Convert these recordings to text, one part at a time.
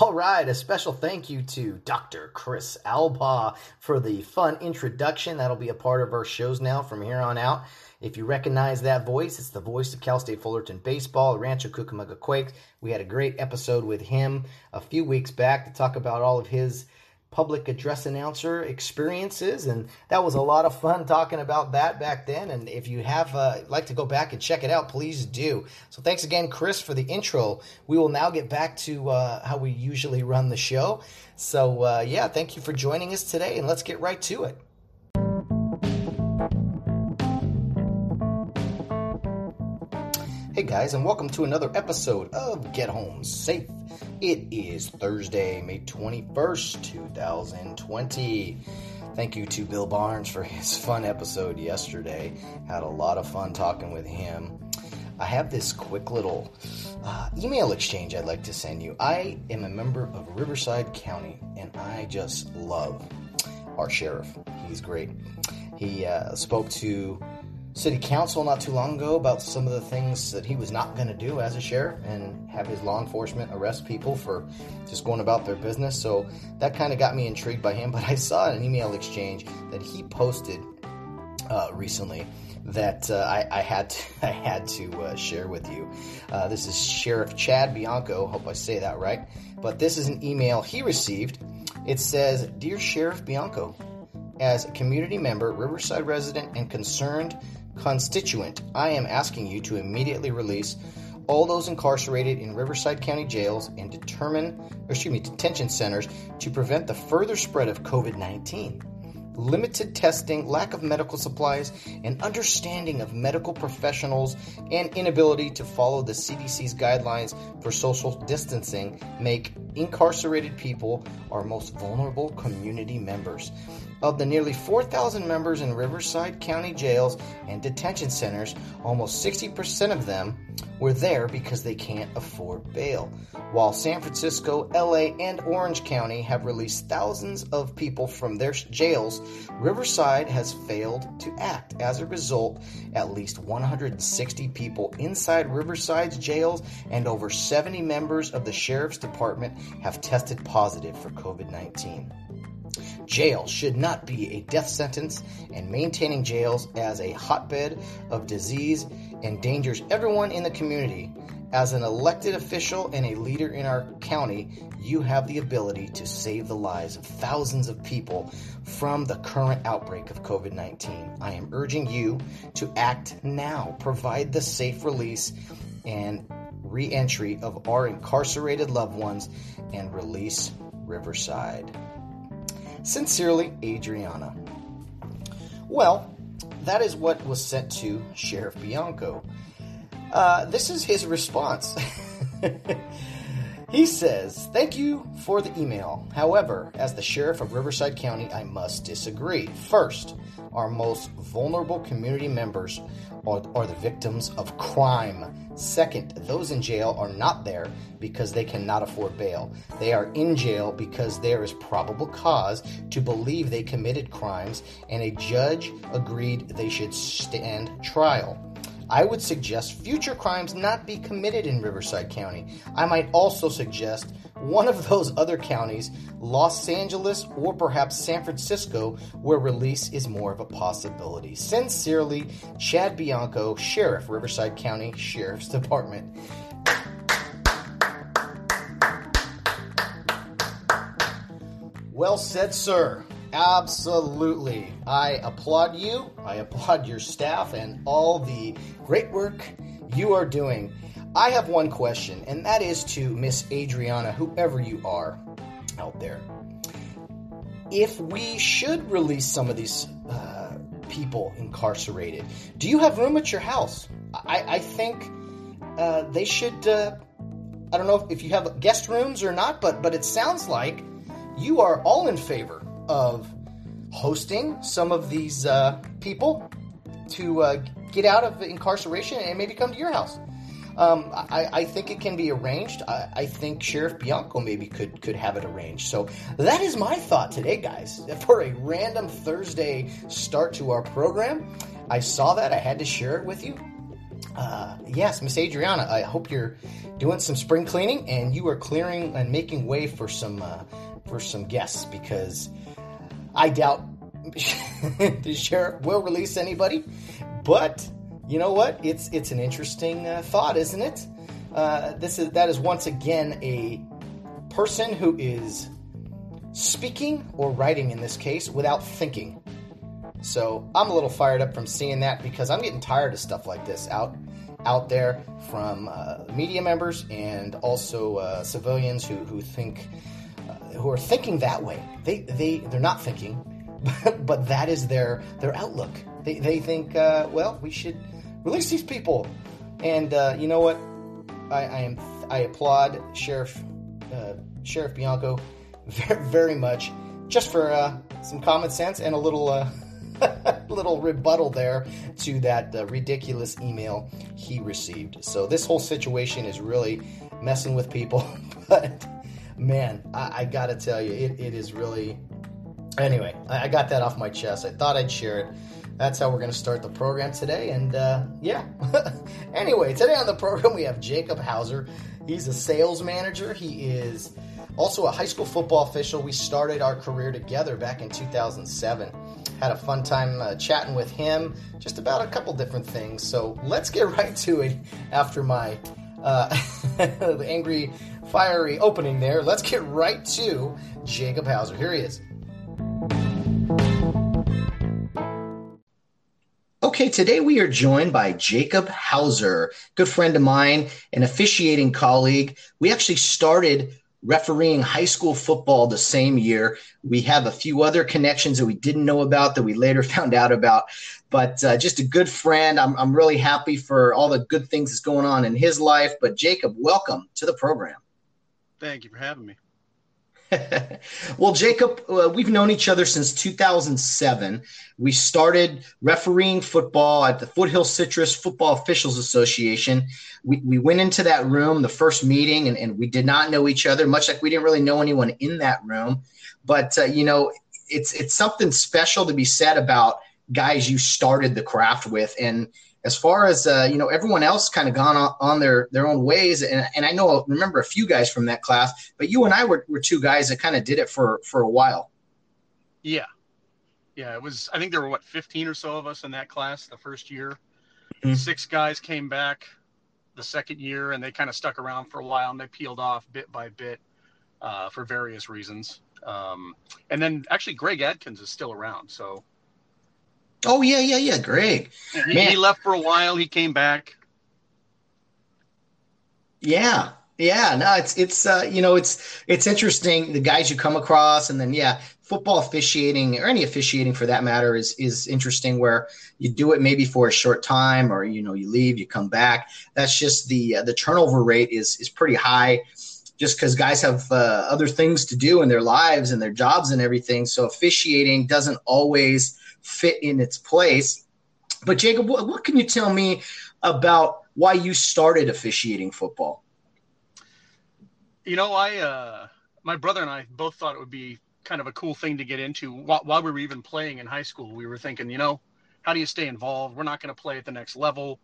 All right, a special thank you to Dr. Chris Alba for the fun introduction. That'll be a part of our shows now from here on out. If you recognize that voice, it's the voice of Cal State Fullerton Baseball, Rancho Cucamonga Quakes. We had a great episode with him a few weeks back to talk about all of his public address announcer experiences and that was a lot of fun talking about that back then. And if you have uh, like to go back and check it out please do. So thanks again chris for the intro. We will now get back to uh, how we usually run the show. So uh, yeah thank you for joining us today and let's get right to it Hey guys, and welcome to another episode of Get Home Safe. It is Thursday, May 21st, 2020. Thank you to Bill Barnes for his fun episode yesterday. Had a lot of fun talking with him. I have this quick little uh, email exchange I'd like to send you. I am a member of Riverside County, and I just love our sheriff. He's great. He uh, spoke to city council not too long ago about some of the things that he was not going to do as a sheriff and have his law enforcement arrest people for just going about their business. So that kind of got me intrigued by him. But I saw an email exchange that he posted uh, recently that uh, I, I, had to, I had to uh, share with you. Uh, this is Sheriff Chad Bianco. Hope I say that right. But this is an email he received. It says, "Dear Sheriff Bianco." As a community member, Riverside resident, and concerned constituent, I am asking you to immediately release all those incarcerated in Riverside County jails and determine, excuse me, detention centers to prevent the further spread of COVID 19. Limited testing, lack of medical supplies, and understanding of medical professionals, and inability to follow the CDC's guidelines for social distancing make incarcerated people our most vulnerable community members. Of the nearly 4,000 members in Riverside County jails and detention centers, almost 60% of them were there because they can't afford bail. While San Francisco, LA, and Orange County have released thousands of people from their jails, Riverside has failed to act. As a result, at least 160 people inside Riverside's jails and over 70 members of the Sheriff's Department have tested positive for COVID 19. Jail should not be a death sentence, and maintaining jails as a hotbed of disease endangers everyone in the community. As an elected official and a leader in our county, you have the ability to save the lives of thousands of people from the current outbreak of COVID 19. I am urging you to act now. Provide the safe release and re entry of our incarcerated loved ones and release Riverside. Sincerely, Adriana. Well, that is what was sent to Sheriff Bianco. Uh, this is his response. he says, Thank you for the email. However, as the sheriff of Riverside County, I must disagree. First, our most vulnerable community members are, are the victims of crime. Second, those in jail are not there because they cannot afford bail. They are in jail because there is probable cause to believe they committed crimes and a judge agreed they should stand trial. I would suggest future crimes not be committed in Riverside County. I might also suggest one of those other counties, Los Angeles or perhaps San Francisco, where release is more of a possibility. Sincerely, Chad Bianco, Sheriff, Riverside County Sheriff's Department. Well said, sir. Absolutely. I applaud you. I applaud your staff and all the great work you are doing. I have one question, and that is to Miss Adriana, whoever you are out there. If we should release some of these uh, people incarcerated, do you have room at your house? I, I think uh, they should uh, I don't know if you have guest rooms or not, but but it sounds like you are all in favor of hosting some of these uh, people to uh, get out of incarceration and maybe come to your house. Um, I, I, think it can be arranged. I, I, think Sheriff Bianco maybe could could have it arranged. So that is my thought today, guys. For a random Thursday start to our program, I saw that I had to share it with you. Uh, yes, Miss Adriana, I hope you're doing some spring cleaning and you are clearing and making way for some uh, for some guests because I doubt the sheriff will release anybody. But you know what? It's it's an interesting uh, thought, isn't it? Uh, this is that is once again a person who is speaking or writing in this case without thinking. So I'm a little fired up from seeing that because I'm getting tired of stuff like this out out there from uh, media members and also uh, civilians who who think who are thinking that way. They they they're not thinking, but, but that is their their outlook. They they think, uh, well, we should release these people, and uh, you know what? I, I, am I applaud Sheriff uh, Sheriff Bianco very, very much, just for uh, some common sense and a little. Uh, little rebuttal there to that uh, ridiculous email he received. So this whole situation is really messing with people, but man, I, I gotta tell you, it, it is really. Anyway, I, I, got that off my chest. I thought I'd share it. That's how we're to start the program today. And uh, yeah. anyway, today on the program, we have Jacob Hauser. He's a sales manager. He is also a high school football official. We started our career together back in 2007. Had a fun time uh, chatting with him just about a couple different things. So let's get right to it after my uh, angry fiery opening there. Let's get right to Jacob Hauser. Here he is. Okay, today we are joined by Jacob Hauser, good friend of mine, an officiating colleague. We actually started refereeing high school football the same year. We have a few other connections that we didn't know about that we later found out about, but uh, just a good friend. I'm, I'm really happy for all the good things that's going on in his life. But Jacob, welcome to the program. Thank you for having me. well, Jacob, uh, we've known each other since 2007. We started refereeing football at the Foothill Citrus Football Officials Association. We, we went into that room, the first meeting, and, and we did not know each other, much like we didn't really know anyone in that room. But, uh, you know, it's, it's something special to be said about guys you started the craft with. And, as far as uh, you know, everyone else kind of gone on, on, their their own ways, and, and I know remember a few guys from that class, but you and I were, were two guys that kind of did it for for a while. Yeah, yeah, it was. I think there were what fifteen or so of us in that class the first year. Mm-hmm. Six guys came back the second year, and they kind of stuck around for a while, and they peeled off bit by bit uh, for various reasons. Um, and then actually, Greg Adkins is still around, so Oh yeah, yeah, yeah. Greg. He, he left for a while. He came back. Yeah, yeah. No, it's it's uh, you know it's it's interesting the guys you come across, and then yeah, football officiating or any officiating for that matter is is interesting. Where you do it maybe for a short time, or you know you leave, you come back. That's just the uh, the turnover rate is is pretty high just because guys have uh, other things to do in their lives and their jobs and everything. So officiating doesn't always fit in its place. But Jacob, what, what can you tell me about why you started officiating football? You know, I uh, my brother and I both thought it would be kind of a cool thing to get into while, while we were even playing in high school. We were thinking, you know, how do you stay involved? We're not going to play at the next level.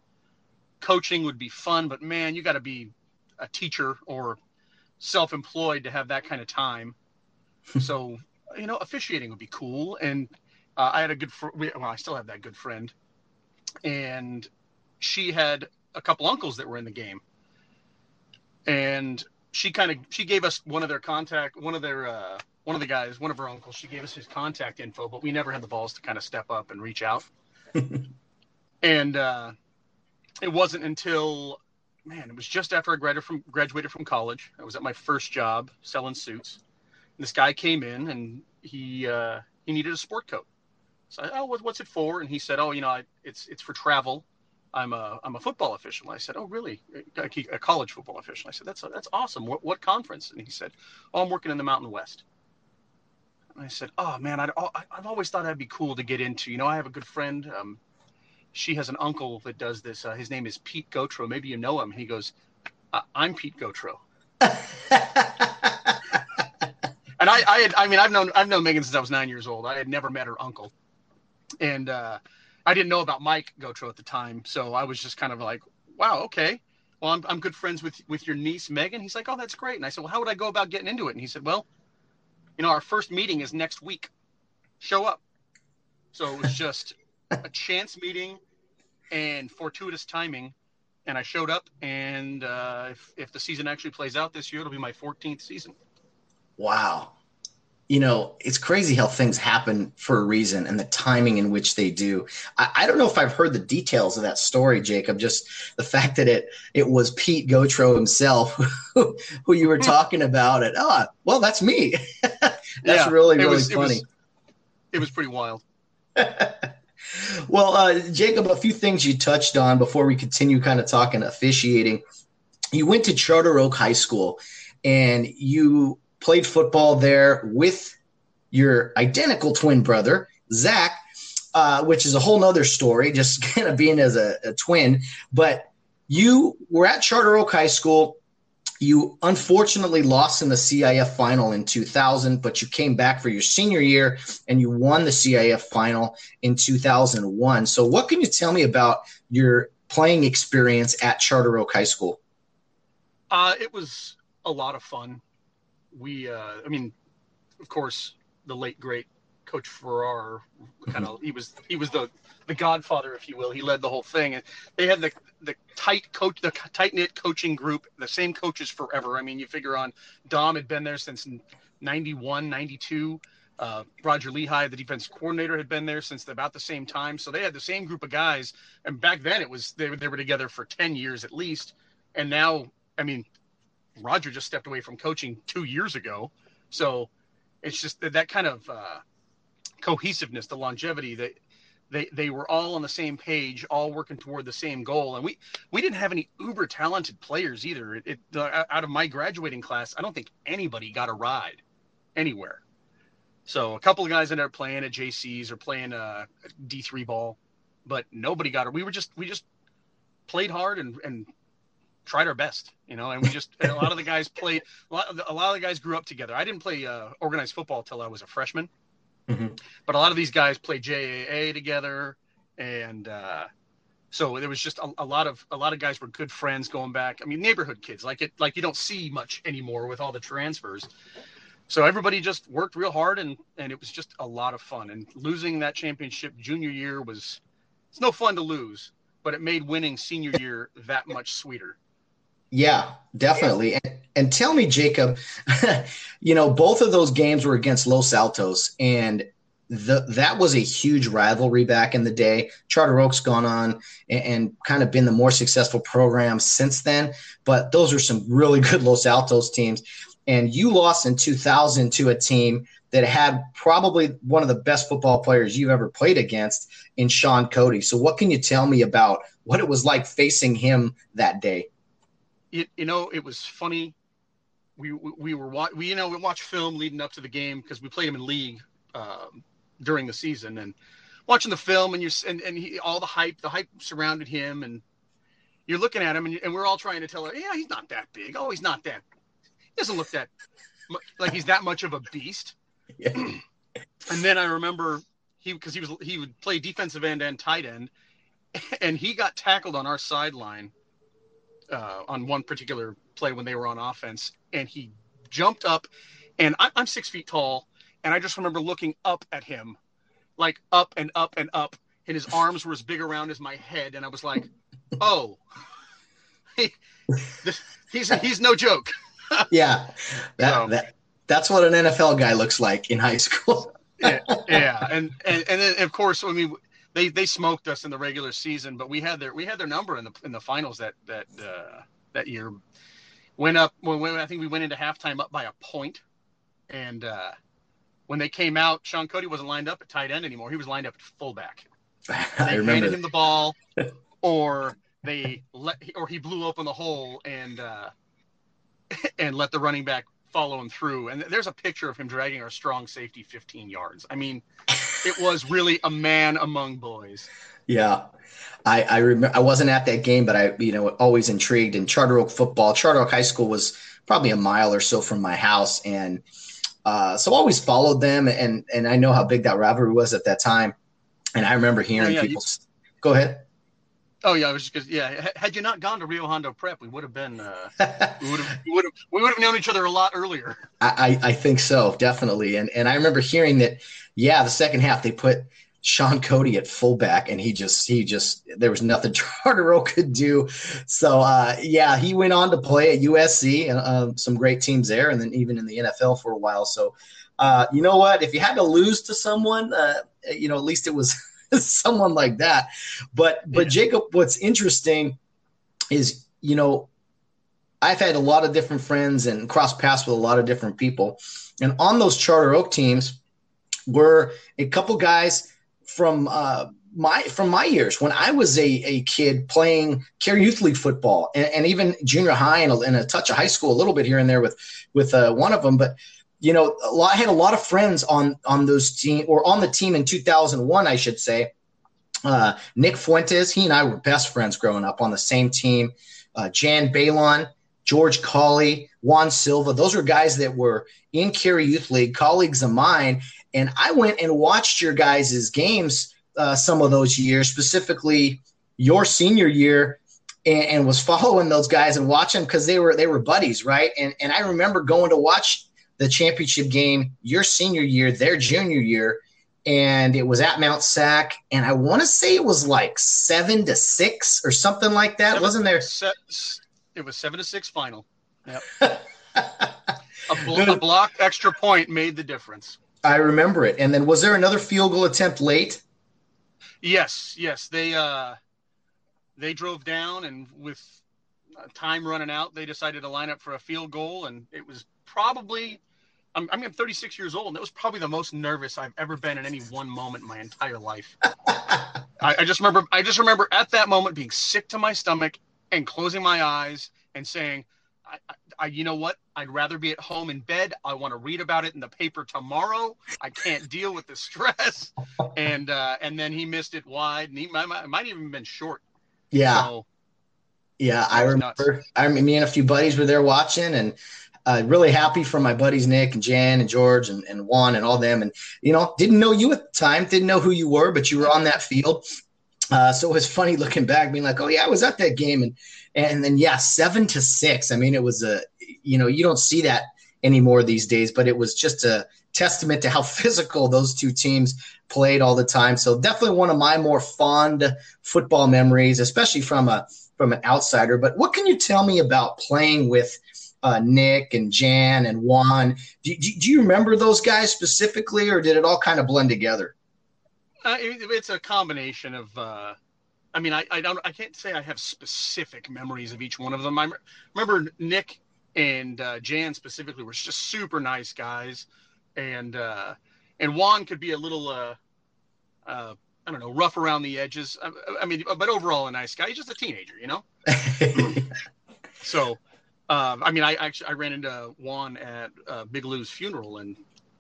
Coaching would be fun, but man, you got to be a teacher or self-employed to have that kind of time. so, you know, officiating would be cool. And uh, I had a good, fr- well, I still have that good friend, and she had a couple uncles that were in the game, and she kind of she gave us one of their contact, one of their uh, one of the guys, one of her uncles. She gave us his contact info, but we never had the balls to kind of step up and reach out. and uh, it wasn't until man, it was just after I graduated from graduated from college. I was at my first job selling suits. And this guy came in and he uh, he needed a sport coat. So I, oh, what's it for? And he said, oh, you know, I, it's it's for travel. I'm a I'm a football official. I said, oh really? A, a college football official. I said, that's that's awesome. What what conference? And he said, oh, I'm working in the Mountain West. And I said, oh man, I'd, I've always thought that'd be cool to get into. You know, I have a good friend. Um, she has an uncle that does this. Uh, his name is Pete Gotro. Maybe you know him. He goes, I'm Pete Gotro. and I, I had, I mean, I've known, I've known Megan since I was nine years old. I had never met her uncle, and uh, I didn't know about Mike Gotro at the time, so I was just kind of like, wow, okay. Well, I'm, I'm good friends with with your niece Megan. He's like, oh, that's great. And I said, well, how would I go about getting into it? And he said, well, you know, our first meeting is next week. Show up. So it was just a chance meeting and fortuitous timing. And I showed up, and uh, if, if the season actually plays out this year, it'll be my 14th season. Wow. You know, it's crazy how things happen for a reason and the timing in which they do. I, I don't know if I've heard the details of that story, Jacob. Just the fact that it it was Pete Gotro himself who, who you were talking about. It. Oh, well, that's me. that's yeah, really really was, funny. It was, it was pretty wild. well, uh, Jacob, a few things you touched on before we continue kind of talking officiating. You went to Charter Oak High School and you played football there with your identical twin brother, Zach, uh, which is a whole nother story, just kind of being as a, a twin. But you were at Charter Oak High School you unfortunately lost in the CIF final in 2000, but you came back for your senior year and you won the CIF final in 2001. So, what can you tell me about your playing experience at Charter Oak High School? Uh, it was a lot of fun. We, uh, I mean, of course, the late great Coach Farrar, kind of, he was he was the the godfather, if you will. He led the whole thing, and they had the the tight coach, the tight knit coaching group, the same coaches forever. I mean, you figure on Dom had been there since 91, 92. Uh, Roger Lehigh, the defense coordinator, had been there since about the same time. So they had the same group of guys. And back then, it was they, they were together for 10 years at least. And now, I mean, Roger just stepped away from coaching two years ago. So it's just that, that kind of uh, cohesiveness, the longevity that they they were all on the same page, all working toward the same goal. And we we didn't have any uber talented players either. It, it out of my graduating class, I don't think anybody got a ride anywhere. So a couple of guys ended up playing at JCs or playing uh, D three ball, but nobody got it. We were just we just played hard and and tried our best, you know. And we just and a lot of the guys played. A lot, of the, a lot of the guys grew up together. I didn't play uh, organized football till I was a freshman. Mm-hmm. But a lot of these guys play JAA together, and uh, so there was just a, a, lot of a lot of guys were good friends going back. I mean, neighborhood kids, like it, like you don't see much anymore with all the transfers. So everybody just worked real hard, and and it was just a lot of fun. And losing that championship junior year was it's no fun to lose, but it made winning senior year that much sweeter. Yeah, definitely. And, and tell me, Jacob, you know, both of those games were against Los Altos, and the, that was a huge rivalry back in the day. Charter Oak's gone on and, and, kind of been the more successful program since then, but those are some really good Los Altos teams. And you lost in 2000 to a team that had probably one of the best football players you've ever played against in Shaun Cody. So, what can you tell me about what it was like facing him that day? It, you know, it was funny. We, we, we were we you know we watched film leading up to the game because we played him in league um, during the season and watching the film and you and, and he, all the hype the hype surrounded him and you're looking at him and, and we're all trying to tell her yeah he's not that big oh he's not that he doesn't look that like he's that much of a beast yeah. and then I remember he because he was he would play defensive end and tight end and he got tackled on our sideline uh, on one particular play when they were on offense, and he jumped up, and I, I'm six feet tall, and I just remember looking up at him, like up and up and up, and his arms were as big around as my head, and I was like, oh, he's he's no joke. yeah, that, so, that that's what an NFL guy looks like in high school. yeah, yeah, and and and then of course, I mean, they they smoked us in the regular season, but we had their we had their number in the in the finals that that uh, that year. Went up when, when I think we went into halftime up by a point, and uh, when they came out, Shaun Cody wasn't lined up at tight end anymore. He was lined up at fullback. I remember handed him the ball, or they let or he blew open the hole and uh, and let the running back follow him through. And there's a picture of him dragging our strong safety 15 yards. I mean, it was really a man among boys. Yeah. I, I remember I wasn't at that game, but I, you know, always intrigued in Charter Oak football. Charter Oak High School was probably a mile or so from my house. And uh, so always followed them. And, and I know how big that rivalry was at that time. And I remember hearing yeah, people you, go ahead. Oh yeah, I was just yeah. Had you not gone to Rio Hondo Prep, we would have been uh, we would have we would have we would have known each other a lot earlier. I, I think so, definitely. And and I remember hearing that. Yeah, the second half they put Shaun Cody at fullback, and he just he just there was nothing Charter could do. So uh, yeah, he went on to play at USC and uh, some great teams there, and then even in the NFL for a while. So uh, you know what? If you had to lose to someone, uh, you know at least it was someone like that. But but yeah. Jacob, what's interesting is you know I've had a lot of different friends and crossed paths with a lot of different people, and on those Charter Oak teams were a couple guys from uh, my from my years when I was a, a kid playing care Youth League football and, and even junior high and a, and a, touch of high school a little bit here and there with with uh, one of them, but you know, lot, I had a lot of friends on on those team or on the team in 2001, I should say. Uh, Nick Fuentes, he and I were best friends growing up on the same team. Uh, Jan Balon, George Colley, Juan Silva, those were guys that were in Cary Youth League, colleagues of mine. And I went and watched your guys' games uh, some of those years, specifically your senior year, and, and was following those guys and watching because they were they were buddies, right? And and I remember going to watch the championship game your senior year, their junior year, and it was at Mount Sac, and I want to say it was like seven to six or something like that. Seven, Wasn't there? it was seven to six final. Yep. a, bl- a block extra point made the difference. I remember it. And then was there another field goal attempt late? Yes, yes. They uh they drove down and with time running out, they decided to line up for a field goal and it was probably I'm, I'm 36 years old, and it was probably the most nervous I've ever been in any one moment in my entire life. I, I, just remember, I just remember at that moment being sick to my stomach and closing my eyes and saying, I, I, you know what? I'd rather be at home in bed. I want to read about it in the paper tomorrow. I can't deal with the stress. And uh, and then he missed it wide, and he might, might even been short. Yeah. So, yeah, I remember. Nuts. I mean, me and a few buddies were there watching, and uh, really happy for my buddies Nick and Jan and George and, and Juan and all them. And you know, didn't know you at the time, didn't know who you were, but you were on that field. Uh, so it was funny looking back, being like, "Oh yeah, I was at that game," and and then yeah, seven to six. I mean, it was a you know you don't see that anymore these days, but it was just a testament to how physical those two teams played all the time. So definitely one of my more fond football memories, especially from a from an outsider. But what can you tell me about playing with uh, Nick and Jan and Juan. Do, do, do, you remember those guys specifically, or did it all kind of blend together? Uh, it, it's a combination of. Uh, I mean, I, I don't. I can't say I have specific memories of each one of them. I remember Nick and uh, Jan specifically were just super nice guys, and uh, and Juan could be a little. Uh, uh, I don't know, rough around the edges. I, I mean, but overall a nice guy. He's just a teenager, you know. so um, I mean, I actually I ran into Juan at uh, Big Lou's funeral, and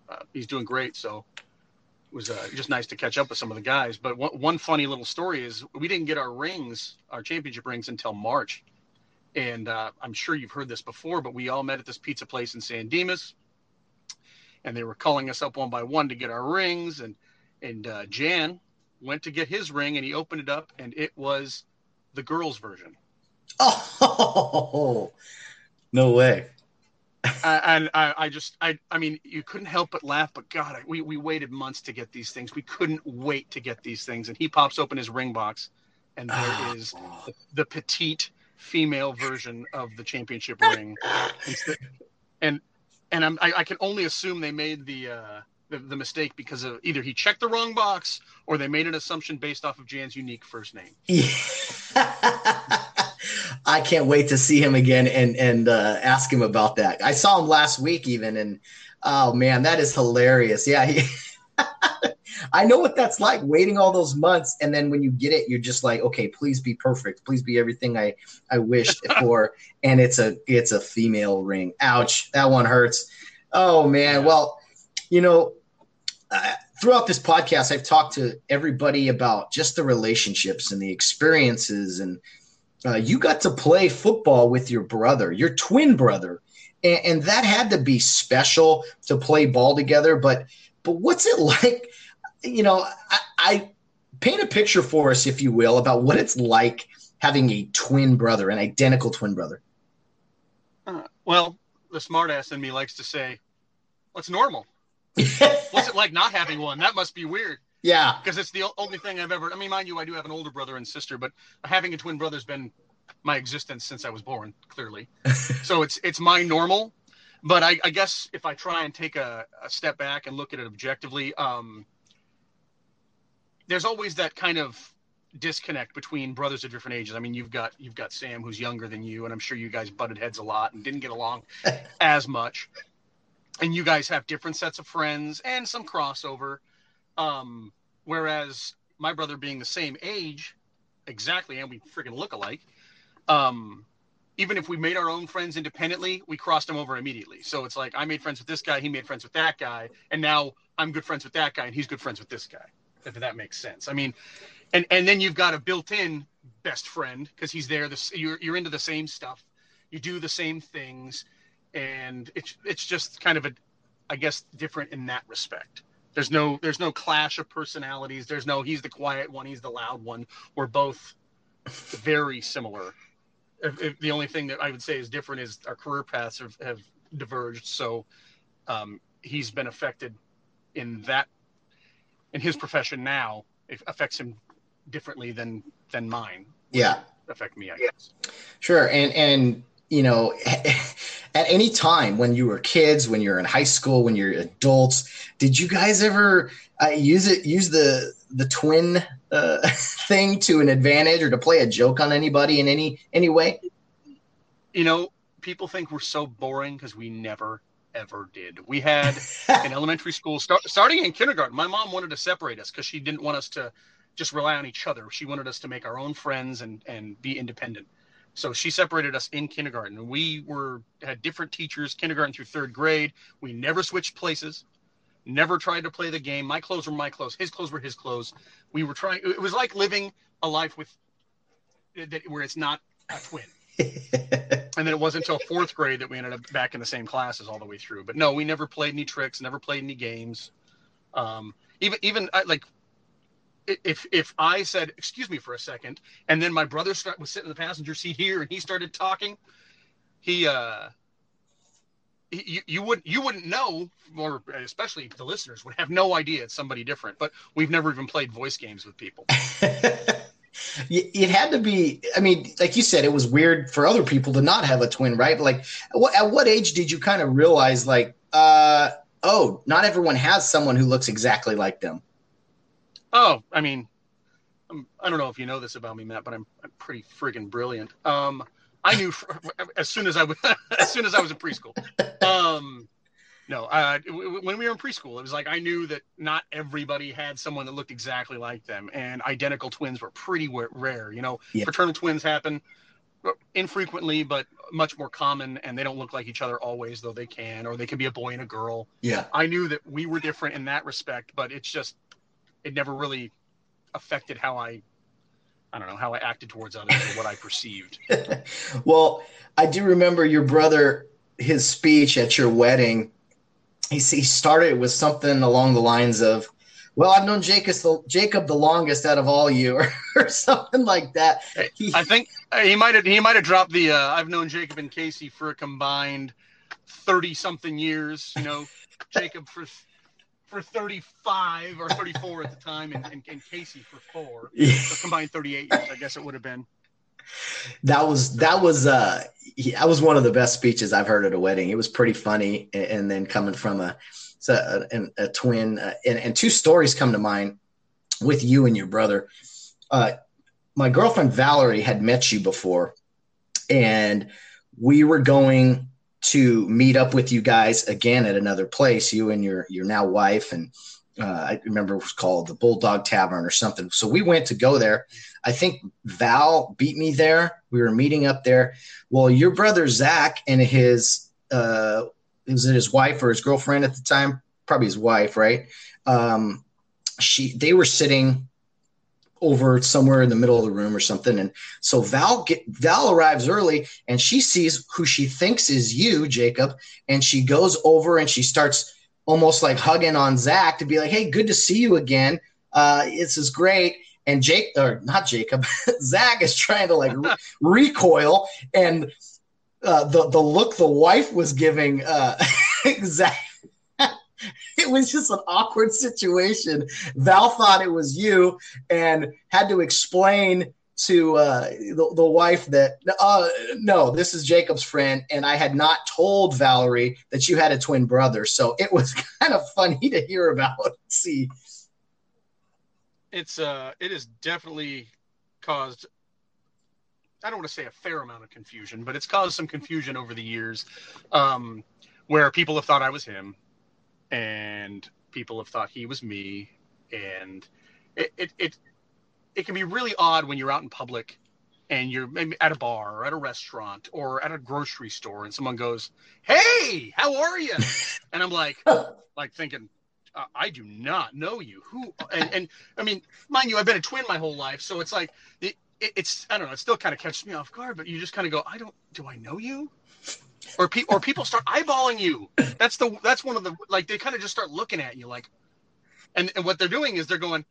uh, he's doing great. So it was uh, just nice to catch up with some of the guys. But one, one funny little story is we didn't get our rings, our championship rings, until March. And uh, I'm sure you've heard this before, but we all met at this pizza place in San Dimas, and they were calling us up one by one to get our rings. And and uh, Jan went to get his ring, and he opened it up, and it was the girls' version. Oh, no way. and I, I, just, I, I mean, you couldn't help but laugh. But God, we, we waited months to get these things. We couldn't wait to get these things. And he pops open his ring box, and there oh. is the, the, petite female version of the championship ring. and and I'm, I, I, can only assume they made the, uh, the the mistake because of either he checked the wrong box or they made an assumption based off of Jan's unique first name. Yeah. I can't wait to see him again and and uh, ask him about that. I saw him last week even, and oh man, that is hilarious. Yeah, he I know what that's like waiting all those months. And then when you get it, you're just like, okay, please be perfect. Please be everything I, I wished for. And it's a, it's a female ring. Ouch. That one hurts. Oh man. Well, you know, uh, throughout this podcast, I've talked to everybody about just the relationships and the experiences. And uh, you got to play football with your brother, your twin brother. And, and that had to be special to play ball together. But, but what's it like? You know, I, I paint a picture for us, if you will, about what it's like having a twin brother, an identical twin brother. Uh, well, the smartass in me likes to say, "What's normal?" What's it like not having one? That must be weird. Yeah, because it's the only thing I've ever. I mean, mind you, I do have an older brother and sister, but having a twin brother's been my existence since I was born. Clearly, so it's it's my normal. But I, I guess if I try and take a, a, step back and look at it objectively, um, there's always that kind of disconnect between brothers of different ages. I mean, you've got you've got Sam who's younger than you, and I'm sure you guys butted heads a lot and didn't get along as much and you guys have different sets of friends and some crossover. Um, whereas my brother being the same age, exactly, and we freaking look alike. Um, even if we made our own friends independently, we crossed them over immediately. So it's like I made friends with this guy, he made friends with that guy, and now I'm good friends with that guy, and he's good friends with this guy. If that makes sense. I mean, and and then you've got a built-in best friend because he's there. This you're you're into the same stuff, you do the same things and it's it's just kind of a i guess different in that respect there's no there's no clash of personalities. There's no he's the quiet one he's the loud one. We're both very similar. If, if the only thing that i would say is different is our career paths have, have diverged. So um, he's been affected in that in his profession now it affects him differently than than mine. Yeah. Affect me i guess. Sure. And and you know, at any time when you were kids, when you're in high school, when you're adults, did you guys ever uh, use it, use the the twin uh, thing to an advantage or to play a joke on anybody in any any way? You know, people think we're so boring because we never ever did. We had in elementary school, start, starting in kindergarten, my mom wanted to separate us because she didn't want us to just rely on each other. She wanted us to make our own friends and and be independent. So she separated us in kindergarten. We were had different teachers, kindergarten through third grade. We never switched places, never tried to play the game. My clothes were my clothes, his clothes were his clothes. We were trying. It was like living a life with that where it's not a twin. and then it wasn't until fourth grade that we ended up back in the same classes all the way through. But no, we never played any tricks, never played any games. Um, even even like if if I said, "Excuse me for a second, and then my brother start, was sitting in the passenger seat here, and he started talking, he uh, you, you wouldn't you wouldn't know, or especially the listeners would have no idea it's somebody different. But we've never even played voice games with people. it had to be. I mean, like you said, it was weird for other people to not have a twin, right? Like, at what age did you kind of realize, like, uh, oh, not everyone has someone who looks exactly like them? Oh, I mean, I'm, um, I do not know if you know this about me, Matt, but I'm, I'm pretty friggin' brilliant. Um, I knew as soon as I was as soon as I was in preschool. Um, no, uh, when we were in preschool, it was like I knew that not everybody had someone that looked exactly like them, and identical twins were pretty rare. You know, yeah. fraternal twins happen uh, infrequently, but much more common, and they don't look like each other always, though they can, or they can be a boy and a girl. Yeah, I knew that we were different in that respect, but it's just it never really affected how I I don't know how I acted towards others or what I perceived. well, I do remember your brother his speech at your wedding. He he started with something along the lines of, "Well, I've known Jacob the, Jacob the longest out of all you," or, or something like that. He, I think uh, he might have he might have dropped the uh, "I've known Jacob and Casey for a combined thirty something years." You know, Jacob for for 35 or 34 at the time, and, and, and Casey for four. So combined 38 years, I guess it would have been. That was that was uh that was one of the best speeches I've heard at a wedding. It was pretty funny, and, and then coming from a a, a, a twin, uh, and, and two stories come to mind with you and your brother. Uh, my girlfriend Valerie had met you before, and we were going to meet up with you guys again at another place, you and your your now wife, and uh, I remember it was called the Bulldog Tavern or something. So we went to go there. I think Val beat me there. We were meeting up there. Well, your brother Zach and his uh, was it his wife or his girlfriend at the time? Probably his wife, right? Um, she they were sitting over somewhere in the middle of the room or something. And so Val get, Val arrives early and she sees who she thinks is you, Jacob, and she goes over and she starts almost like hugging on Zach to be like, "Hey, good to see you again. Uh, this is great." And Jake or not Jacob, Zach is trying to like re- recoil, and uh, the the look the wife was giving uh, Zach it was just an awkward situation. Val thought it was you and had to explain to uh, the, the wife that uh, no, this is Jacob's friend, and I had not told Valerie that you had a twin brother. So it was kind of funny to hear about. See, it's uh, it has definitely caused. I don't want to say a fair amount of confusion, but it's caused some confusion over the years, um, where people have thought I was him, and people have thought he was me, and it it it, it can be really odd when you're out in public and you're maybe at a bar or at a restaurant or at a grocery store and someone goes, "Hey, how are you?" and I'm like, like thinking, uh, I do not know you. Who? And, and, I mean, mind you, I've been a twin my whole life, so it's like it, it's I don't know. It still kind of catches me off guard, but you just kind of go, I don't. Do I know you? Or pe- or people start eyeballing you. That's the that's one of the like they kind of just start looking at you like, and and what they're doing is they're going,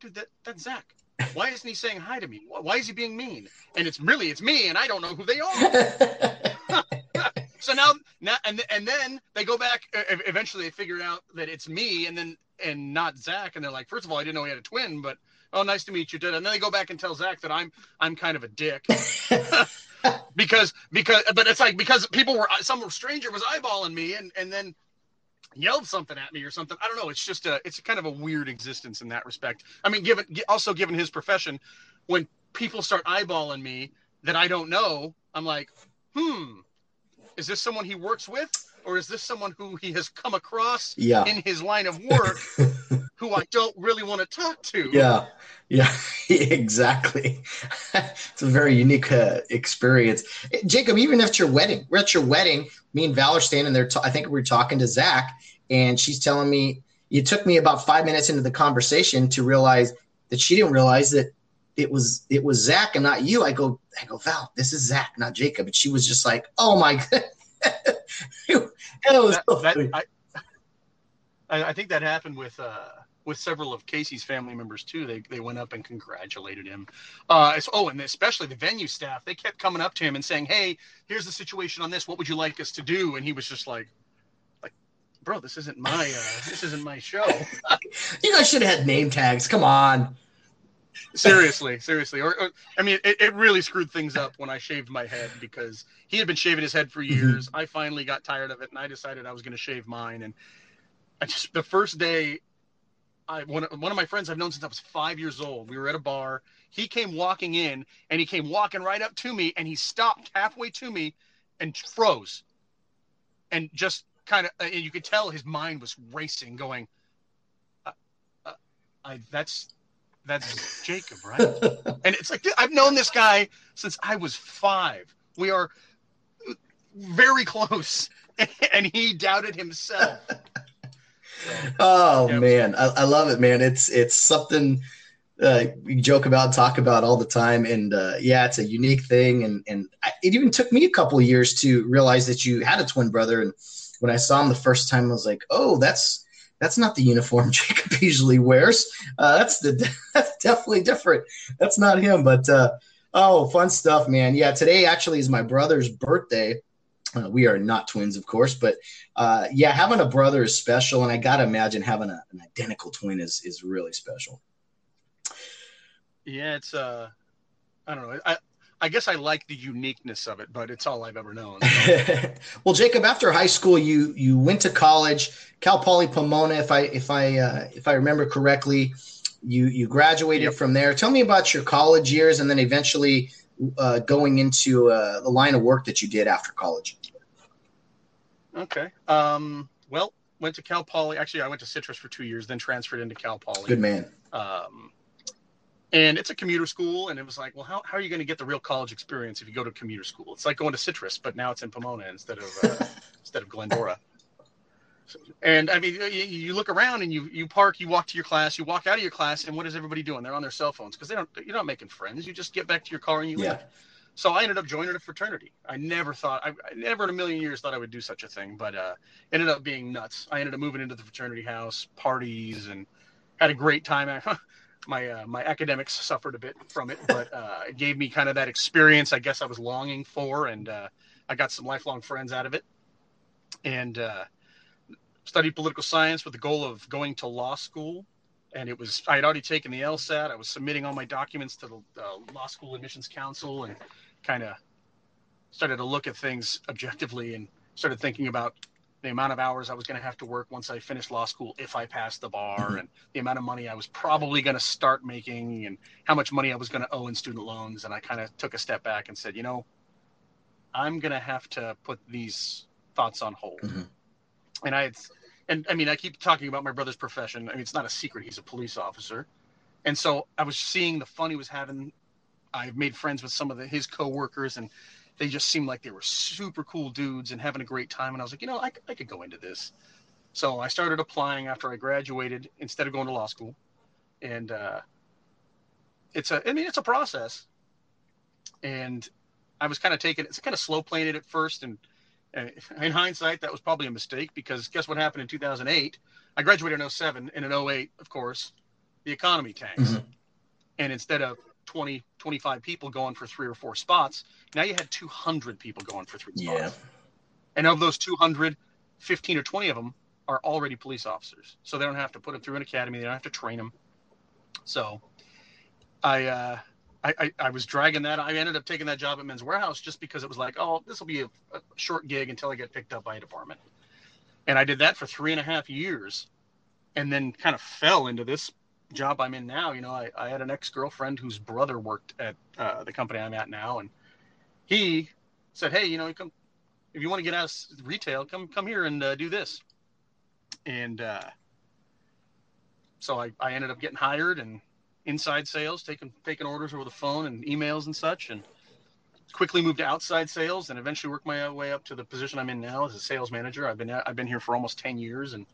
dude, that that's Zach. Why isn't he saying hi to me? Why is he being mean? And it's really it's me, and I don't know who they are. so now now and and then they go back. Eventually, they figure out that it's me, and then and not Zach, and they're like, first of all, I didn't know he had a twin, but oh, nice to meet you, did. And then they go back and tell Zach that I'm I'm kind of a dick because because but it's like because people were some stranger was eyeballing me and and then yelled something at me or something. I don't know. It's just a it's kind of a weird existence in that respect. I mean, given also given his profession, when people start eyeballing me that I don't know, I'm like, hmm, is this someone he works with? Or is this someone who he has come across yeah. in his line of work who I don't really want to talk to? Yeah. Yeah, exactly. it's a very unique uh, experience. Jacob, even at your wedding, we're at your wedding. Me and Val are standing there. T- I think we we're talking to Zach, and she's telling me it took me about five minutes into the conversation to realize that she didn't realize that it was it was Zach and not you. I go, I go, Val, this is Zach, not Jacob. And she was just like, Oh my god. That, that, I, I think that happened with uh with several of Casey's family members too. They they went up and congratulated him. Uh, oh, and especially the venue staff. They kept coming up to him and saying, "Hey, here's the situation on this. What would you like us to do?" And he was just like, "Like, bro, this isn't my uh, this isn't my show." you guys should have had name tags. Come on. Seriously, seriously. Or, or I mean, it, it, really screwed things up when I shaved my head because he had been shaving his head for mm-hmm. years. I finally got tired of it and I decided I was going to shave mine. And I just the first day I one one of my friends I've known since I was five years old. We were at a bar. He came walking in, and he came walking right up to me, and he stopped halfway to me, and froze, and just kind of, and you could tell his mind was racing, going, uh, uh, "I that's that's Jacob, right?" and it's like I've known this guy since I was five. We are very close, and he doubted himself oh yeah, man, I, I, love it, man. It's it's something uh, we joke about, talk about all the time, and uh, yeah, it's a unique thing. And and I, it even took me a couple of years to realize that you had a twin brother. And when I saw him the first time, I was like, oh, that's that's not the uniform Jacob usually wears. Uh, that's the that's definitely different. That's not him. But uh, oh, fun stuff, man. Yeah, today actually is my brother's birthday. Uh, we are not twins, of course, but uh, yeah, having a brother is special, and I gotta imagine having a, an identical twin is is really special. Yeah, it's uh, I don't know. I I guess I like the uniqueness of it, but it's all I've ever known. well, Jacob, after high school, you you went to college, Cal Poly Pomona, if I if I uh, if I remember correctly. You you graduated yep. from there. Tell me about your college years, and then eventually uh, going into uh, the line of work that you did after college. Okay. Um, well, went to Cal Poly. Actually, I went to Citrus for two years, then transferred into Cal Poly. Good man. Um, and it's a commuter school, and it was like, well, how, how are you going to get the real college experience if you go to commuter school? It's like going to Citrus, but now it's in Pomona instead of uh, instead of Glendora. And I mean, you, you, look around and you you park, you walk to your class, you walk out of your class, and what is everybody doing? They're on their cell phones because they don't. You're not making friends. You just get back to your car and you Yeah. leave. So I ended up joining a fraternity. I never thought, I, I never in a million years thought I would do such a thing, but uh, ended up being nuts. I ended up moving into the fraternity house, parties, and had a great time. My uh, my academics suffered a bit from it, but uh, it gave me kind of that experience. I guess I was longing for, and uh, I got some lifelong friends out of it. And uh, studied political science with the goal of going to law school. And it was I had already taken the LSAT. I was submitting all my documents to the law school admissions council, and kind of started to look at things objectively, and started thinking about the amount of hours I was going to have to work once I finished law school if I passed the bar, and the amount of money I was probably going to start making, and how much money I was going to owe in student loans. And I kind of took a step back and said, you know, I'm going to have to put these thoughts on hold. Mhm. And I had, and I mean, I keep talking about my brother's profession. I mean, it's not a secret; he's a police officer. And so I was seeing the fun he was having. I've made friends with some of the, his coworkers, and they just seemed like they were super cool dudes and having a great time. And I was like, you know, I, I could go into this. So I started applying after I graduated instead of going to law school. And uh, it's a, I mean, it's a process. And I was kind of taking, it's kind of slow playing it at first. And, and in hindsight, that was probably a mistake because guess what happened in 2008? I graduated in 07 and in 08, of course, the economy tanks. Mhm. And instead of 20, 25 people going for three or four spots, now you had 200 people going for three Yeah. spots. And of those 200, 15 or 20 of them are already police officers. So they don't have to put them through an academy. They don't have to train them. So I, uh, I, I, I was dragging that. I ended up taking that job at Men's Wearhouse just because it was like, oh, this will be a, a short gig until I get picked up by a department. And I did that for three and a half years and then kind of fell into this job I'm in now. You know, I, I had an ex girlfriend whose brother worked at uh, the company I'm at now. And he said, hey, you know, come, if you want to get out of retail, come come here and uh, do this. And uh, so I, I ended up getting hired and inside sales, taking taking orders over the phone and emails and such, and quickly moved to outside sales, and eventually worked my way up to the position I'm in now as a sales manager. I've been I've been here for almost ten years, and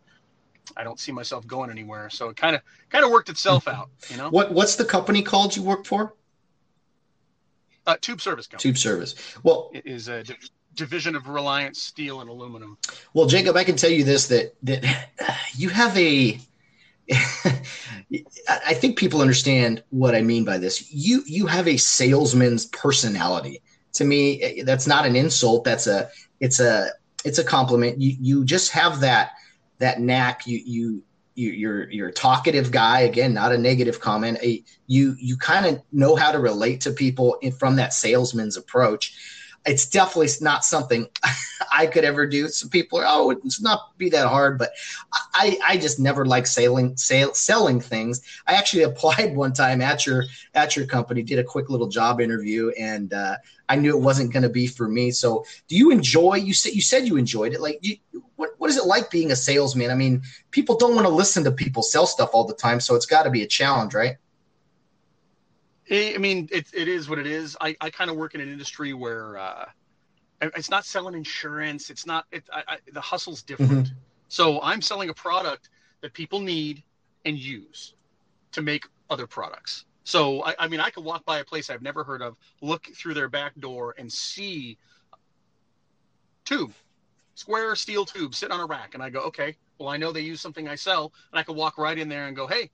I don't see myself going anywhere. So it kind of kind of worked itself out, you know. What What's the company called you work for? Uh, Tube Service Company Tube Service. Well, It is a div- division of Reliance Steel and Aluminum. well, Jacob, I can tell you this that that you have a. I think people understand what I mean by this. You you have a salesman's personality. To me, that's not an insult. That's a it's a it's a compliment. You you just have that that knack. You you you you're you're a talkative guy. Again, not a negative comment. A, you you kind of know how to relate to people in, from that salesman's approach. It's definitely not something I could ever do. Some people are, oh, it's not be that hard, but I, I just never like selling, selling things. I actually applied one time at your at your company, did a quick little job interview, and uh, I knew it wasn't going to be for me. So, do you enjoy? You said you said you enjoyed it. Like, you, what what is it like being a salesman? I mean, people don't want to listen to people sell stuff all the time, so it's got to be a challenge, right? I I mean, it, it is what it is. I, I kind of work in an industry where uh, it's not selling insurance. It's not it, I, I, the hustle's different. So I'm selling a product that people need and use to make other products. So I, I mean, I could walk by a place I've never heard of, look through their back door, and see tube, square steel tube, sitting on a rack, and I go, okay, well, I know they use something I sell, and I could walk right in there and go, hey,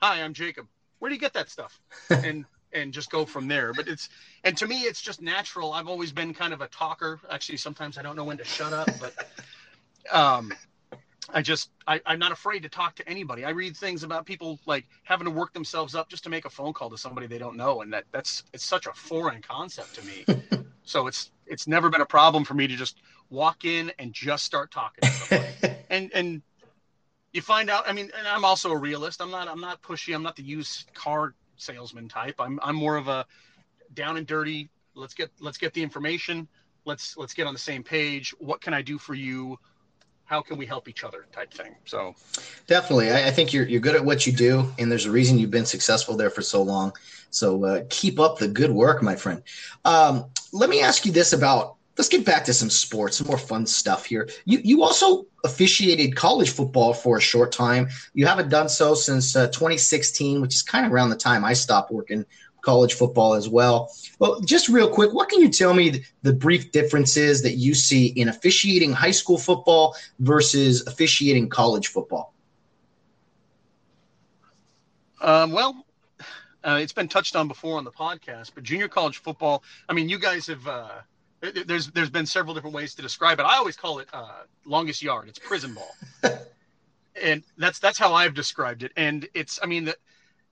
hi, I'm Jacob. Where do you get that stuff? and and just go from there. But it's and to me, it's just natural. I've always been kind of a talker. Actually, sometimes I don't know when to shut up, but um, I just I, I'm not afraid to talk to anybody. I read things about people like having to work themselves up just to make a phone call to somebody they don't know, and that that's it's such a foreign concept to me. so it's it's never been a problem for me to just walk in and just start talking to somebody. and and you find out. I mean, and I'm also a realist. I'm not I'm not pushy. I'm not the used car salesman type. I'm I'm more of a down and dirty. Let's get let's get the information. Let's let's get on the same page. What can I do for you? How can we help each other type thing. So definitely, I, I think you're you're good at what you do, and there's a reason you've been successful there for so long. So uh, keep up the good work, my friend. Um, let me ask you this about. Let's get back to some sports, some more fun stuff here. You you also officiated college football for a short time. You haven't done so since uh, 2016, which is kind of around the time I stopped working college football as well. Well, just real quick, what can you tell me the brief differences that you see in officiating high school football versus officiating college football? Um, well, uh, it's been touched on before on the podcast, but junior college football. I mean, you guys have. Uh, there's there's been several different ways to describe it. I always call it uh, longest yard. It's prison ball, and that's that's how I've described it. And it's I mean the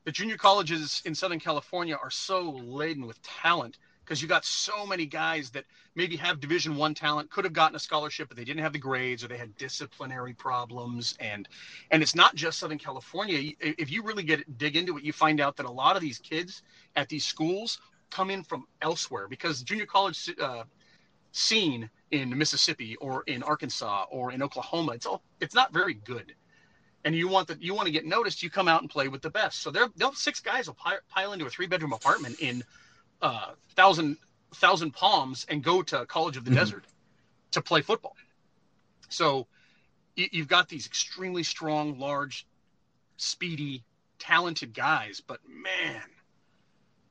the junior colleges in Southern California are so laden with talent because you got so many guys that maybe have division one talent could have gotten a scholarship but they didn't have the grades or they had disciplinary problems. And and it's not just southern california. If you really get dig into it you find out that a lot of these kids at these schools come in from elsewhere because junior college uh, scene in mississippi or in arkansas or in oklahoma it's all it's not very good and you want that you want to get noticed, you come out and play with the best. So there, they'll six guys will pile, pile into a three bedroom apartment in uh, thousand thousand palms and go to College of the mm-hmm. Desert to play football. So you, you've got these extremely strong, large, speedy, talented guys, but man,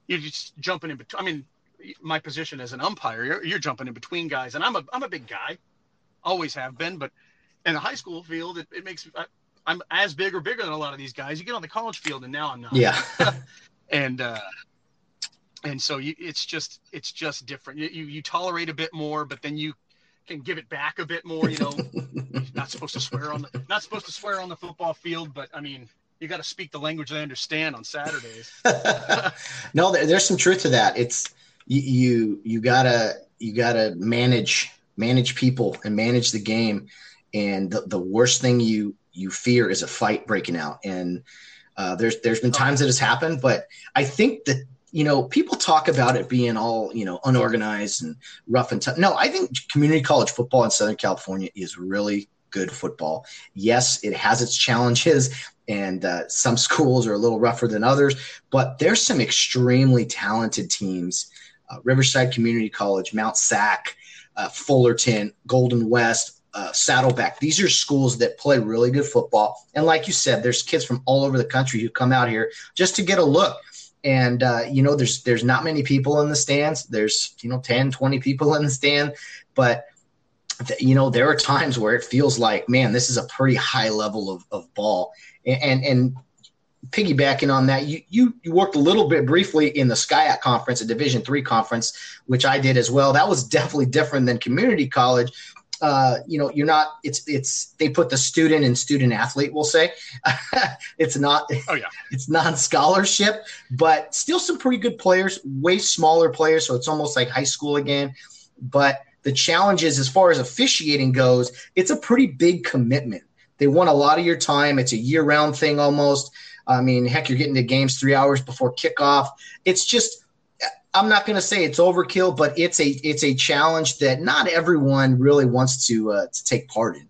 you're just jumping in between. I mean, my position as an umpire, you're, you're jumping in between guys, and I'm a I'm a big guy, always have been, but in the high school field, it, it makes I'm as big or bigger than a lot of these guys. You get on the college field, and now I'm not. Yeah. and uh, and so you, it's just it's just different. You, you, you tolerate a bit more, but then you can give it back a bit more. You know, not supposed to swear on the not supposed to swear on the football field, but I mean, you got to speak the language they understand on Saturdays. no, there, there's some truth to that. It's you you, you gotta you gotta manage manage people and manage the game. And the, the worst thing you you fear is a fight breaking out. And uh, there's there's been times that has happened, but I think that you know people talk about it being all you know unorganized and rough and tough. No, I think community college football in Southern California is really good football. Yes, it has its challenges, and uh, some schools are a little rougher than others, but there's some extremely talented teams. Uh, Riverside Community College, Mount Sac, uh, Fullerton, Golden West, uh, Saddleback. These are schools that play really good football. And like you said, there's kids from all over the country who come out here just to get a look. And uh, you know, there's there's not many people in the stands. There's you know 10, 20 people in the stand, but th- you know there are times where it feels like, man, this is a pretty high level of, of ball. And, and and piggybacking on that, you, you you worked a little bit briefly in the SCIAC conference, a Division three conference, which I did as well. That was definitely different than community college uh, you know, you're not. It's it's they put the student and student athlete. We'll say it's not. Oh yeah, it's non-scholarship, but still some pretty good players. Way smaller players, so it's almost like high school again. But the challenge is, as far as officiating goes, it's a pretty big commitment. They want a lot of your time. It's a year-round thing almost. I mean, heck, you're getting to games three hours before kickoff. It's just I'm not going to say it's overkill, but it's a it's a challenge that not everyone really wants to uh, to take part in.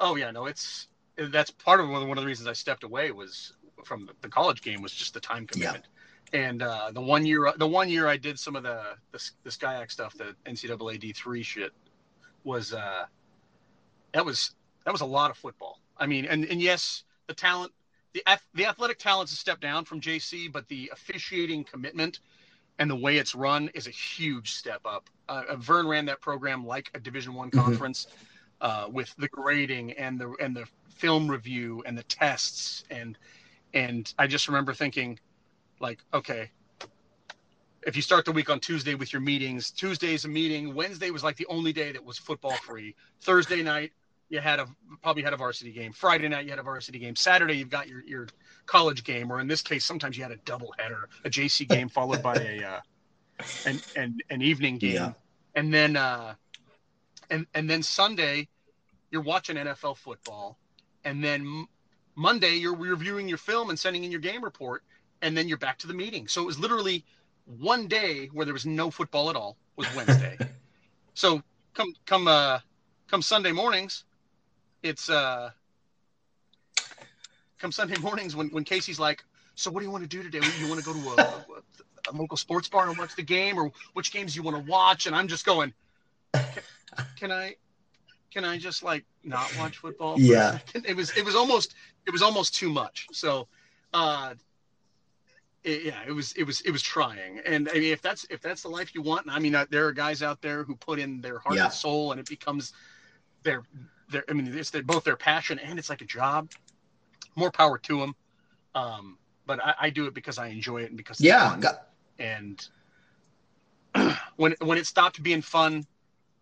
Oh yeah, no, it's that's part of one of the reasons I stepped away was from the college game was just the time commitment. Yeah. And uh, the one year the one year I did some of the the, the SCIAC stuff, the NCAA D three shit, was uh, that was that was a lot of football. I mean, and and yes, the talent the the athletic talent's a step down from JC, but the officiating commitment and the way it's run is a huge step up. Uh, uh Vern ran that program like a Division One mm-hmm. conference uh, with the grading and the and the film review and the tests and and I just remember thinking, like, okay, if you start the week on Tuesday with your meetings, Tuesday's a meeting. Wednesday was like the only day that was football free. Thursday night, you had a probably had a varsity game. Friday night you had a varsity game. Saturday you've got your your college game, or in this case, sometimes you had a double header, a JC game followed by a uh, an, an an evening game, yeah. and then uh, and and then Sunday you're watching NFL football, and then Monday you're reviewing your film and sending in your game report, and then you're back to the meeting. So it was literally one day where there was no football at all was Wednesday. so come come uh come Sunday mornings, it's uh, come Sunday mornings when when Casey's like, so what do you want to do today? You want to go to a, a, a local sports bar and watch the game, or which games you want to watch? And I'm just going, can, can I? Can I just like not watch football? Yeah. It was it was almost it was almost too much. So uh it, yeah, it was it was it was trying, and I mean, if that's if that's the life you want, I mean, uh, there are guys out there who put in their heart Yeah. and soul, and it becomes their their. I mean, it's their, both their passion and it's like a job. More power to them. Um, but I, I do it because I enjoy it and because it's Yeah, fun. got- and when when it stopped being fun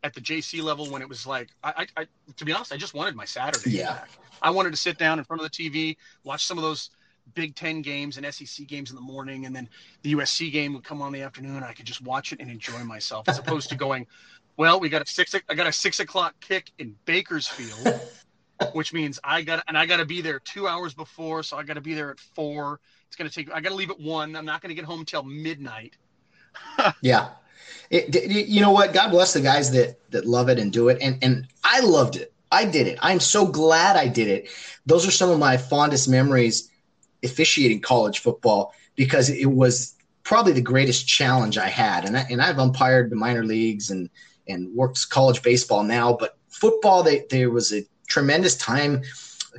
at the JC level, when it was like, I, I, I to be honest, I just wanted my Saturday Yeah. back. I wanted to sit down in front of the TV, watch some of those Big Ten games and SEC games in the morning, and then the USC game would come on in the afternoon. I could just watch it and enjoy myself, as opposed to going, well, we got a six, I got a six o'clock kick in Bakersfield, which means I got and I got to be there two hours before, so I got to be there at four. It's gonna take. I got to leave at one. I'm not gonna get home until midnight. Yeah. It, d- you know what? God bless the guys that that love it and do it. And and I loved it. I did it. I'm so glad I did it. Those are some of my fondest memories officiating college football because it was probably the greatest challenge I had. And I, and I've umpired the minor leagues and and works college baseball now, but football they, there was a tremendous time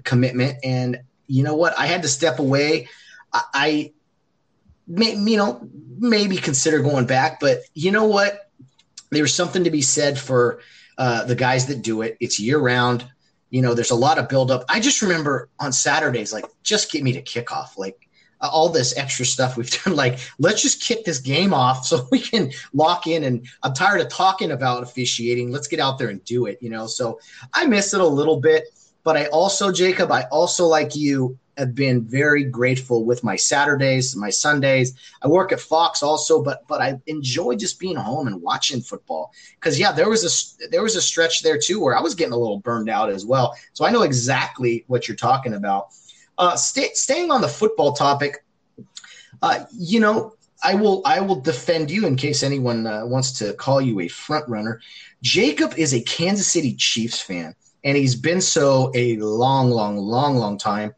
commitment and you know what? I had to step away. I, I may, you know, maybe consider going back. But you know what? There's something to be said for uh, the guys that do it. It's year round. You know, there's a lot of buildup. I just remember on Saturdays, like, just get me to kickoff. Like, all this extra stuff we've done. Like, let's just kick this game off so we can lock in. And I'm tired of talking about officiating. Let's get out there and do it. You know, so I miss it a little bit. But I also, Jacob, I also like you have been very grateful with my Saturdays, my Sundays. I work at Fox also, but but I enjoy just being home and watching football. Because yeah, there was a there was a stretch there too where I was getting a little burned out as well. So I know exactly what you're talking about. Uh, stay, staying on the football topic, uh, you know, I will I will defend you in case anyone uh, wants to call you a front runner. Jacob is a Kansas City Chiefs fan, and he's been so a long, long, long, long time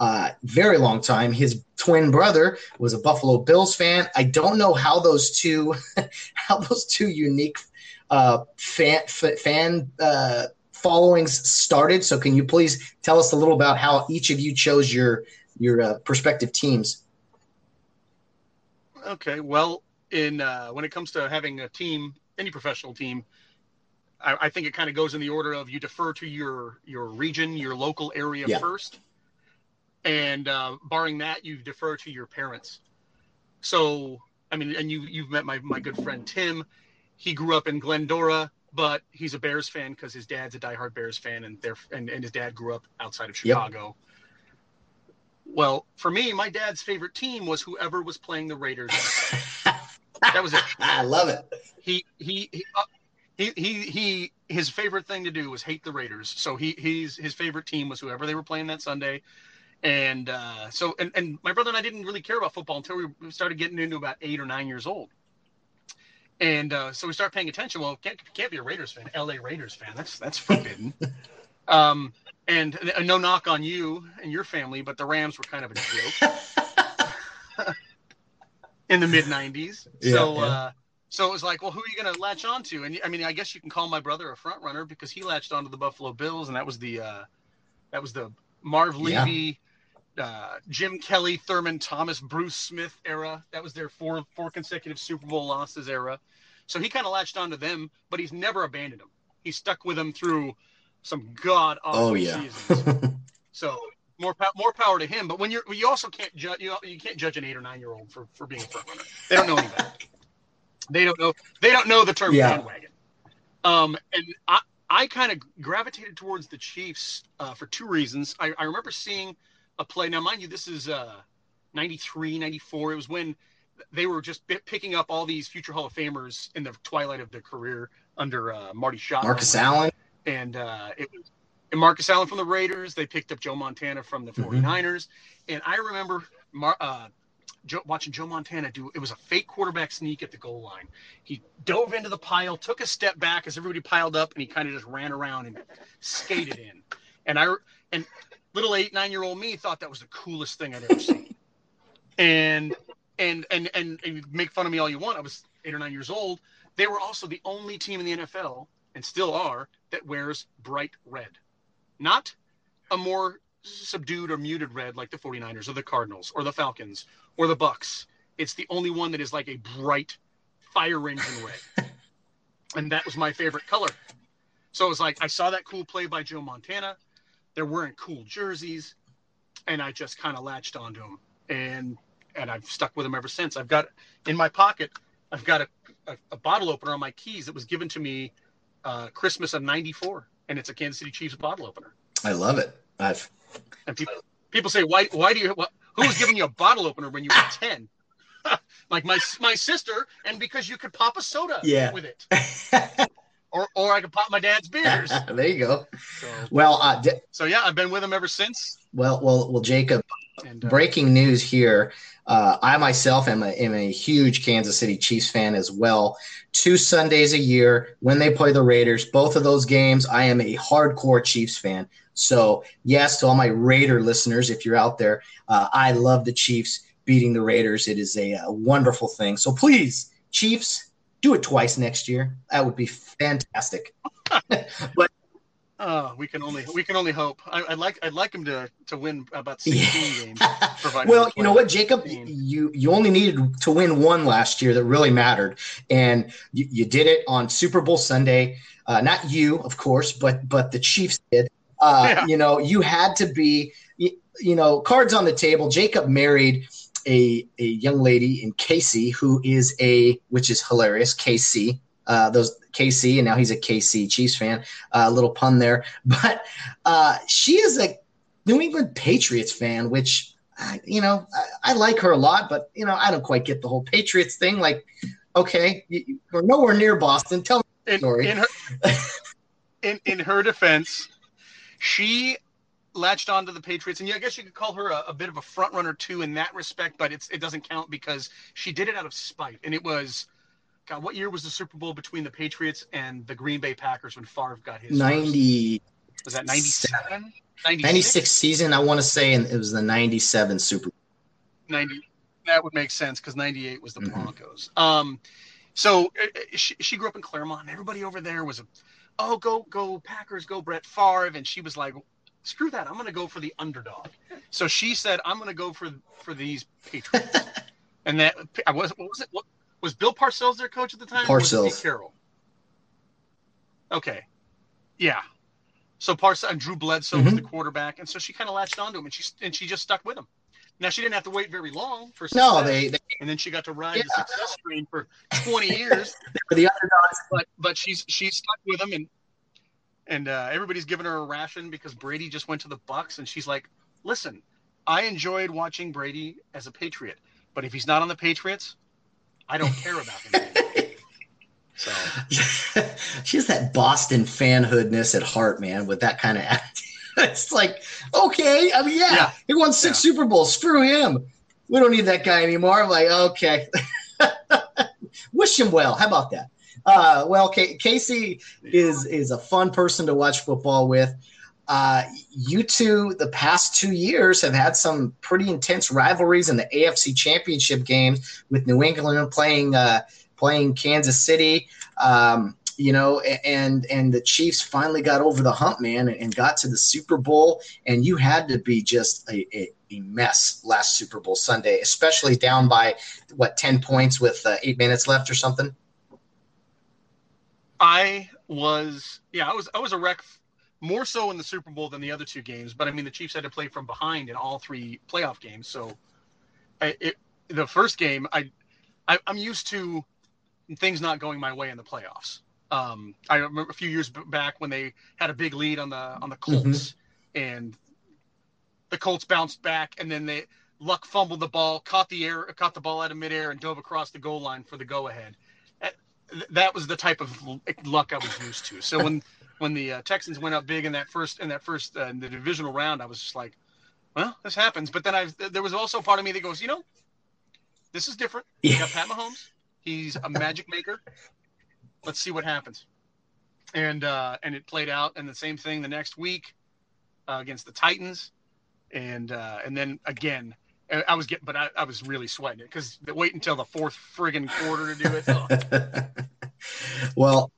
uh, very long time. His twin brother was a Buffalo Bills fan. I don't know how those two, how those two unique uh, fan fan uh, followings started. So, can you please tell us a little about how each of you chose your your uh, prospective teams? Okay, well, in uh, when it comes to having a team, any professional team, I, I think it kind of goes in the order of you defer to your your region, your local area Yeah. first, and uh, barring that, you defer to your parents. So, I mean, and you you've met my my good friend Tim. He grew up in Glendora, but he's a Bears fan because his dad's a diehard Bears fan, and their and, and his dad grew up outside of Yep. Chicago. Well, for me, my dad's favorite team was whoever was playing the Raiders. that was it. I love it. He he he, uh, he he he his favorite thing to do was hate the Raiders. So he he's his favorite team was whoever they were playing that Sunday. And uh, so and, and my brother and I didn't really care about football until we started getting into about eight or nine years old. And uh, so we start paying attention. Well, can't can't be a Raiders fan, L.A. Raiders fan. That's that's forbidden. um, and, and no knock on you and your family, but the Rams were kind of a joke in the mid '90s. Yeah, so, yeah. uh, so it was like, well, who are you going to latch on to? And I mean, I guess you can call my brother a front runner because he latched onto the Buffalo Bills, and that was the uh, that was the Marv Yeah. Uh, Jim Kelly, Thurman Thomas, Bruce Smith era. That was their four four consecutive Super Bowl losses era. So he kind of latched onto them, but he's never abandoned them. He stuck with them through some god awful Oh yeah. seasons. So more more power to him. But when you're you also can't judge you, you can't judge an eight or nine year old for, for being a front runner. They don't know any better. They don't know they don't know the term Yeah. bandwagon. Um, and I I kind of gravitated towards the Chiefs uh, for two reasons. I, I remember seeing a play. Now, mind you, this is uh, 93, 94. It was when they were just bi- picking up all these future Hall of Famers in the twilight of their career under uh, Marty Schottenheimer Marcus Allen. and uh, it was and Marcus Allen from the Raiders. They picked up Joe Montana from the Mhm. 49ers. And I remember Mar- uh, Joe, watching Joe Montana do it was a fake quarterback sneak at the goal line. He dove into the pile, took a step back as everybody piled up, and he kind of just ran around and skated in. And I and little eight nine year old me thought that was the coolest thing I'd ever seen. And and and and, and make fun of me all you want. I was eight or nine years old. They were also the only team in the NFL and still are that wears bright red, not a more subdued or muted red like the 49ers or the Cardinals or the Falcons or the Bucks. It's the only one that is like a bright fire engine red. and that was my favorite color. So it was like I saw that cool play by Joe Montana. They're wearing cool jerseys, and I just kind of latched onto them, and and I've stuck with them ever since. I've got in my pocket, I've got a, a, a bottle opener on my keys that was given to me uh, Christmas of '94, and it's a Kansas City Chiefs bottle opener. I love it. I've and people people say, why why do you what, who was giving you a bottle opener when you were ten? like my my sister, and because you could pop a soda yeah. with it. or, or I could pop my dad's beers. there you go. So, well, uh, d- so yeah, I've been with him ever since. Well, well, well, Jacob. And, uh, breaking news here. Uh, I myself am a, am a huge Kansas City Chiefs fan as well. Two Sundays a year when they play the Raiders, both of those games, I am a hardcore Chiefs fan. So, yes, to all my Raider listeners, if you're out there, uh, I love the Chiefs beating the Raiders. It is a, a, wonderful thing. So, please, Chiefs, do it twice next year. That would be fantastic. but uh, we can only we can only hope. I, would like I'd like him to to win about sixteen yeah. games. well, you know what, Jacob, you you only needed to win one last year that really mattered, and you, you did it on Super Bowl Sunday. Uh, not you, of course, but but the Chiefs did. Uh, yeah. You know, you had to be, you, you, know, cards on the table. Jacob married a, a young lady in Casey who is a, which is hilarious, KC. Uh, those KC, and now he's a KC Chiefs fan. A uh, little pun there, but uh, she is a New England Patriots fan, which you know I, I, like her a lot, but you know I don't quite get the whole Patriots thing. Like, okay, you, we're nowhere near Boston. Tell me the story. In, in her, in, in her defense, she latched onto the Patriots, and yeah, I guess you could call her a, a, bit of a front runner too in that respect, but it's it doesn't count because she did it out of spite, and it was. God, what year was the Super Bowl between the Patriots and the Green Bay Packers when Favre got his? Ninety. First? Was that ninety-seven? 96 season, I want to say, and it was the 97 Super 90. That would make sense because 98 was the mm-hmm. Broncos. Um, so uh, uh, she, she grew up in Claremont. Everybody over there was a oh, go, go Packers, go Brett Favre. And she was like, screw that. I'm going to go for the underdog. So she said, I'm going to go for, for these Patriots. and that, I was, what was it? What, was Bill Parcells their coach at the time? Parcells. Carroll. Okay. Yeah. So Parcells and Drew Bledsoe mm-hmm. was the quarterback. And so she kind of latched onto him and she, and she just stuck with him. Now she didn't have to wait very long for success, no, they, they and then she got to ride yeah. the success train for 20 years. were the underdogs, but but she's she's stuck with him, and and uh, everybody's giving her a ration because Brady just went to the Bucks, and she's like, "Listen, I enjoyed watching Brady as a Patriot, but if he's not on the Patriots, I don't care about him." so she has that Boston fanhoodness at heart, man, with that kind of attitude. it's like, okay, I mean, yeah, yeah. he won six yeah. Super Bowls. Screw him. We don't need that guy anymore. I'm like, okay. Wish him well. How about that? Uh, well, K- Casey is is a fun person to watch football with. Uh, you two, the past two years, have had some pretty intense rivalries in the AFC Championship games with New England playing uh, playing Kansas City. Um, you know, and and the Chiefs finally got over the hump, man, and got to the Super Bowl. And you had to be just a, a, a mess last Super Bowl Sunday, especially down by what ten points with uh, eight minutes left or something. I was, yeah, I was, I was a wreck more so in the Super Bowl than the other two games. But I mean, the Chiefs had to play from behind in all three playoff games. So, I, it, the first game, I, I, I'm used to things not going my way in the playoffs. Um, I remember a few years back when they had a big lead on the on the Colts, mm-hmm. and the Colts bounced back, and then they Luck fumbled the ball, caught the air, caught the ball out of midair, and dove across the goal line for the go ahead. That was the type of luck I was used to. So when when the uh, Texans went up big in that first in that first uh, in the divisional round, I was just like, well, this happens. But then I there was also part of me that goes, you know, This is different. You got Pat Mahomes. He's a magic maker. Let's see what happens. And uh, and it played out, and the same thing the next week uh, against the Titans, and uh, and then again. I was getting, but I, I was really sweating it because wait until the fourth friggin' quarter to do it. Well,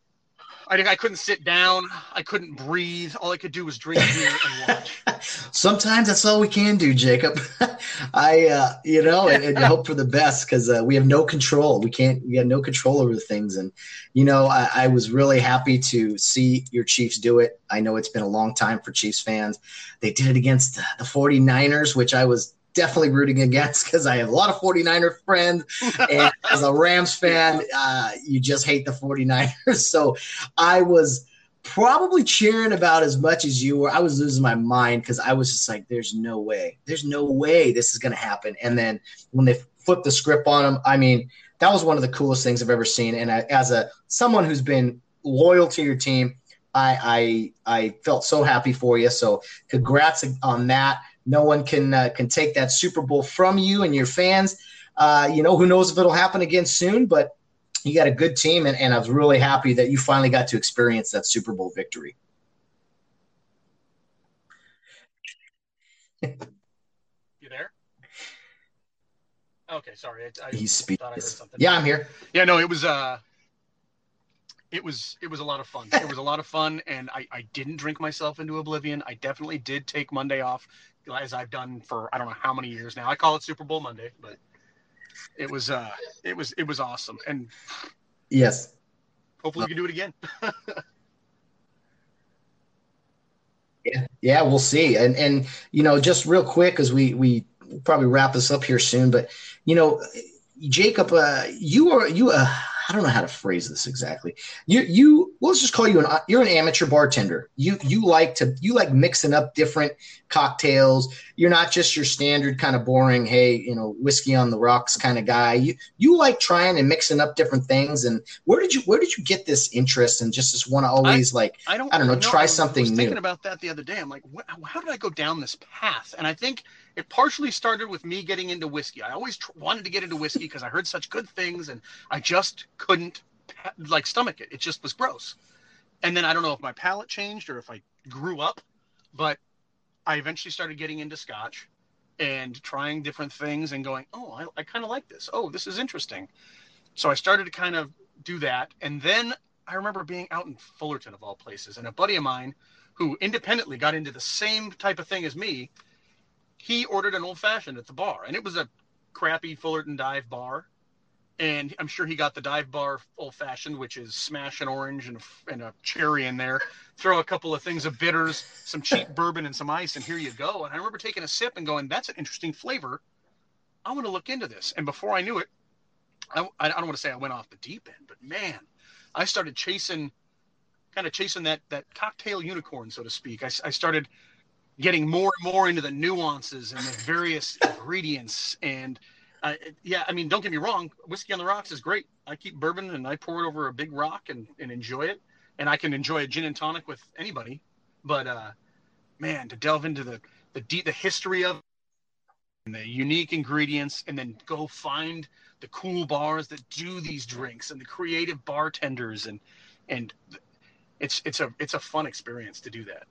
I, I couldn't sit down. I couldn't breathe. All I could do was drink beer and watch. Sometimes that's all we can do, Jacob. I, uh, you know, and, and, hope for the best because uh, we have no control. We can't. We have no control over the things. And you know, I, I was really happy to see your Chiefs do it. I know it's been a long time for Chiefs fans. They did it against the 49ers, which I was definitely rooting against because I have a lot of 49er friends. And as a Rams fan, uh, you just hate the 49ers. So I was probably cheering about as much as you were. I was losing my mind because I was just like, there's no way. There's no way this is going to happen. And then when they flipped the script on them, I mean, that was one of the coolest things I've ever seen. And I, as a someone who's been loyal to your team, I, I I felt so happy for you. So congrats on that. No one can uh, can take that Super Bowl from you and your fans. Uh, you know, who knows if it'll happen again soon, but you got a good team, and, and I was really happy that you finally got to experience that Super Bowl victory. you there? Okay, sorry. I, I He's speaking. Yeah, I'm here. Yeah, no, it was uh it was it was a lot of fun. It was a lot of fun, and I, I didn't drink myself into oblivion. I definitely did take Monday off, as I've done for I don't know how many years now. I call it Super Bowl Monday, but it was uh it was it was awesome, and yes, hopefully we can do it again. yeah, yeah, we'll see. And and you know, just real quick, as we we probably wrap this up here soon, but you know, Jacob, uh, you are you uh I don't know how to phrase this exactly. You you let's just call you an you're an amateur bartender. You you like to you like mixing up different cocktails. You're not just your standard kind of boring, hey, you know, whiskey on the rocks kind of guy. You you like trying and mixing up different things. And where did you where did you get this interest and just just want to always I, like I don't I don't know, know try something I was new. Thinking about that the other day, I'm like, how did I go down this path? And I think it partially started with me getting into whiskey. I always tr- wanted to get into whiskey because I heard such good things, and I just couldn't like stomach it. It just was gross. And then I don't know if my palate changed or if I grew up, but I eventually started getting into scotch and trying different things and going, oh, I, I kind of like this. Oh, this is interesting. So I started to kind of do that. And then I remember being out in Fullerton, of all places, and a buddy of mine who independently got into the same type of thing as me he ordered an old fashioned at the bar, and it was a crappy Fullerton dive bar. And I'm sure he got the dive bar old fashioned, which is smash an orange and a, and a cherry in there, throw a couple of things of bitters, some cheap bourbon, and some ice, and here you go. And I remember taking a sip and going, "That's an interesting flavor. I want to look into this." And before I knew it, I, I don't want to say I went off the deep end, but man, I started chasing, kind of chasing that that cocktail unicorn, so to speak. I, I started getting more and more into the nuances and the various ingredients. And uh, yeah i mean don't get me wrong whiskey on the rocks is great. I keep bourbon and i pour it over a big rock and, and enjoy it. And i can enjoy a gin and tonic with anybody. But uh man to delve into the the deep the history of and the unique ingredients and then go find the cool bars that do these drinks and the creative bartenders and and it's it's a it's a fun experience to do that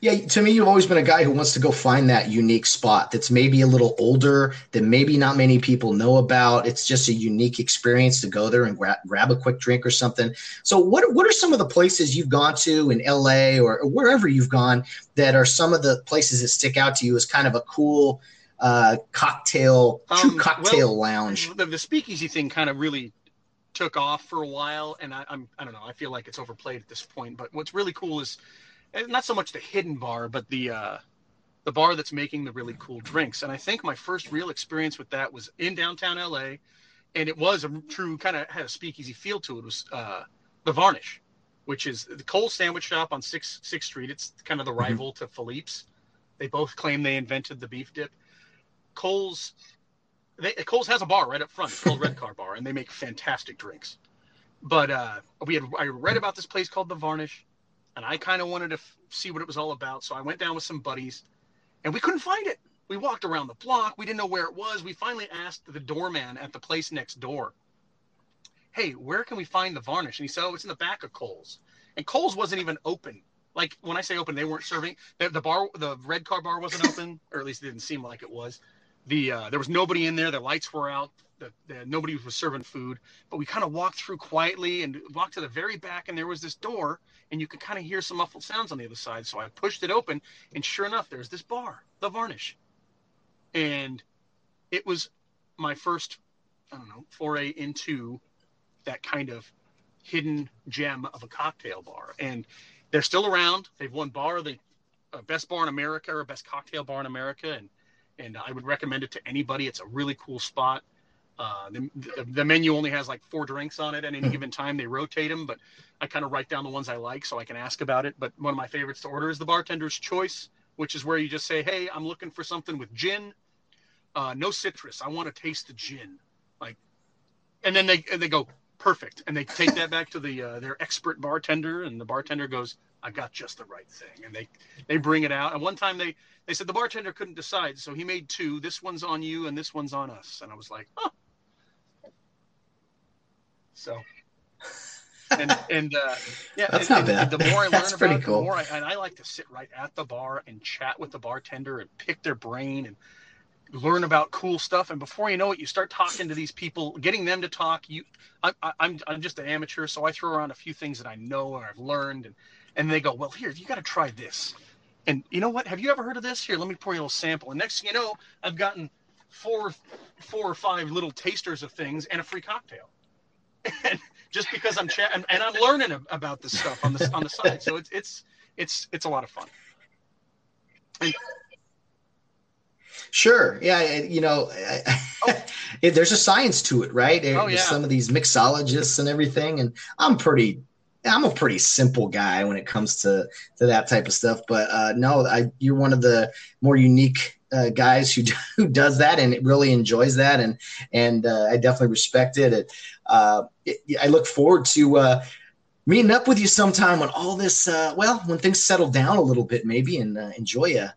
Yeah, to me, you've always been a guy who wants to go find that unique spot that's maybe a little older, that maybe not many people know about. It's just a unique experience to go there and gra- grab a quick drink or something. So, what what are some of the places you've gone to in LA or, or wherever you've gone that are some of the places that stick out to you as kind of a cool uh, cocktail, true um, cocktail well, lounge? The, the speakeasy thing kind of really took off for a while, and I, I'm I don't know. I feel like it's overplayed at this point. But what's really cool is not so much the hidden bar, but the uh, the bar that's making the really cool drinks. And I think my first real experience with that was in downtown LA, and it was a true kind of had a speakeasy feel to it. it was uh, the Varnish, which is the Cole Sandwich Shop on Sixth Sixth Street. It's kind of the mm-hmm. rival mm-hmm. to Philippe's. They both claim they invented the beef dip. Cole's they, Cole's has a bar right up front. It's called Red Car Bar, and they make fantastic drinks. But uh, we had I read about this place called the Varnish and I kind of wanted to f- see what it was all about. So I went down with some buddies, and we couldn't find it. we walked around the block. We didn't know where it was. We finally asked the doorman at the place next door, "Hey, where can we find the varnish?" And he said, "Oh, it's in the back of Cole's." And Cole's wasn't even open. Like when I say open, they weren't serving. The, the bar, the red car bar wasn't open, or at least it didn't seem like it was. The uh, there was nobody in there. The lights were out. The, the, nobody was serving food. But we kind of walked through quietly and walked to the very back, and there was this door, and you could kind of hear some muffled sounds on the other side. So I pushed it open, and sure enough, there's this bar, the Varnish. And it was my first i don't know foray into that kind of hidden gem of a cocktail bar. And they're still around. They've won bar the uh, best bar in america or best cocktail bar in america. And and i would recommend it to anybody. It's a really cool spot uh, the, the, menu only has like four drinks on it at any given time. They rotate them, but I kind of write down the ones I like so I can ask about it. But one of my favorites to order is the bartender's choice, which is where you just say, "Hey, I'm looking for something with gin, uh, no citrus. I want to taste the gin." Like, and then they and they go perfect, and they take that back to the uh, their expert bartender, and the bartender goes, "I got just the right thing," and they they bring it out. And one time they they said the bartender couldn't decide, so he made two. This one's on you, and this one's on us. And I was like, "Oh." So and and uh, yeah, that's and, not bad. the more I learn that's about pretty it, cool. the more I, and I like to sit right at the bar and chat with the bartender and pick their brain and learn about cool stuff. And before you know it, you start talking to these people, getting them to talk. You, I, I, I'm I'm just an amateur, so I throw around a few things that I know or I've learned, and and they go, well, here you got to try this. And you know what? Have you ever heard of this? Here, let me pour you a little sample. And next thing you know, I've gotten four, four or five little tasters of things and a free cocktail. And just because I'm chatting and I'm learning about this stuff on the on the side. So it's it's it's it's a lot of fun. And, Sure. Yeah. You know, oh. there's a science to it, right? Oh, yeah. Some of these mixologists and everything. And I'm pretty, I'm a pretty simple guy when it comes to, to that type of stuff. But uh, no, I, you're one of the more unique uh, guys who, who does that and really enjoys that. And, and uh, I definitely respect it. it, uh, it I look forward to, uh, meeting up with you sometime when all this, uh, well, when things settle down a little bit, maybe, and uh, enjoy a,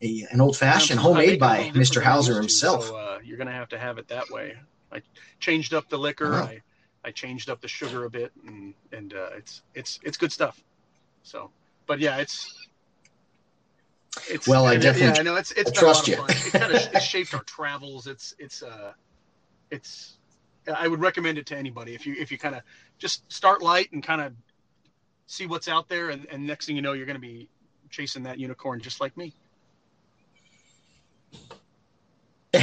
a, an old fashioned homemade by Mr. Hauser himself. So, uh, you're going to have to have it that way. I changed up the liquor. I, I changed up the sugar a bit, and and uh, it's it's it's good stuff. So, but yeah, it's it's well. I definitely yeah, I know it's it's trust a you. lot of fun. It kind of it shaped our travels. It's it's uh it's I would recommend it to anybody if you if you kind of just start light and kind of see what's out there, and, and next thing you know, you're going to be chasing that unicorn just like me.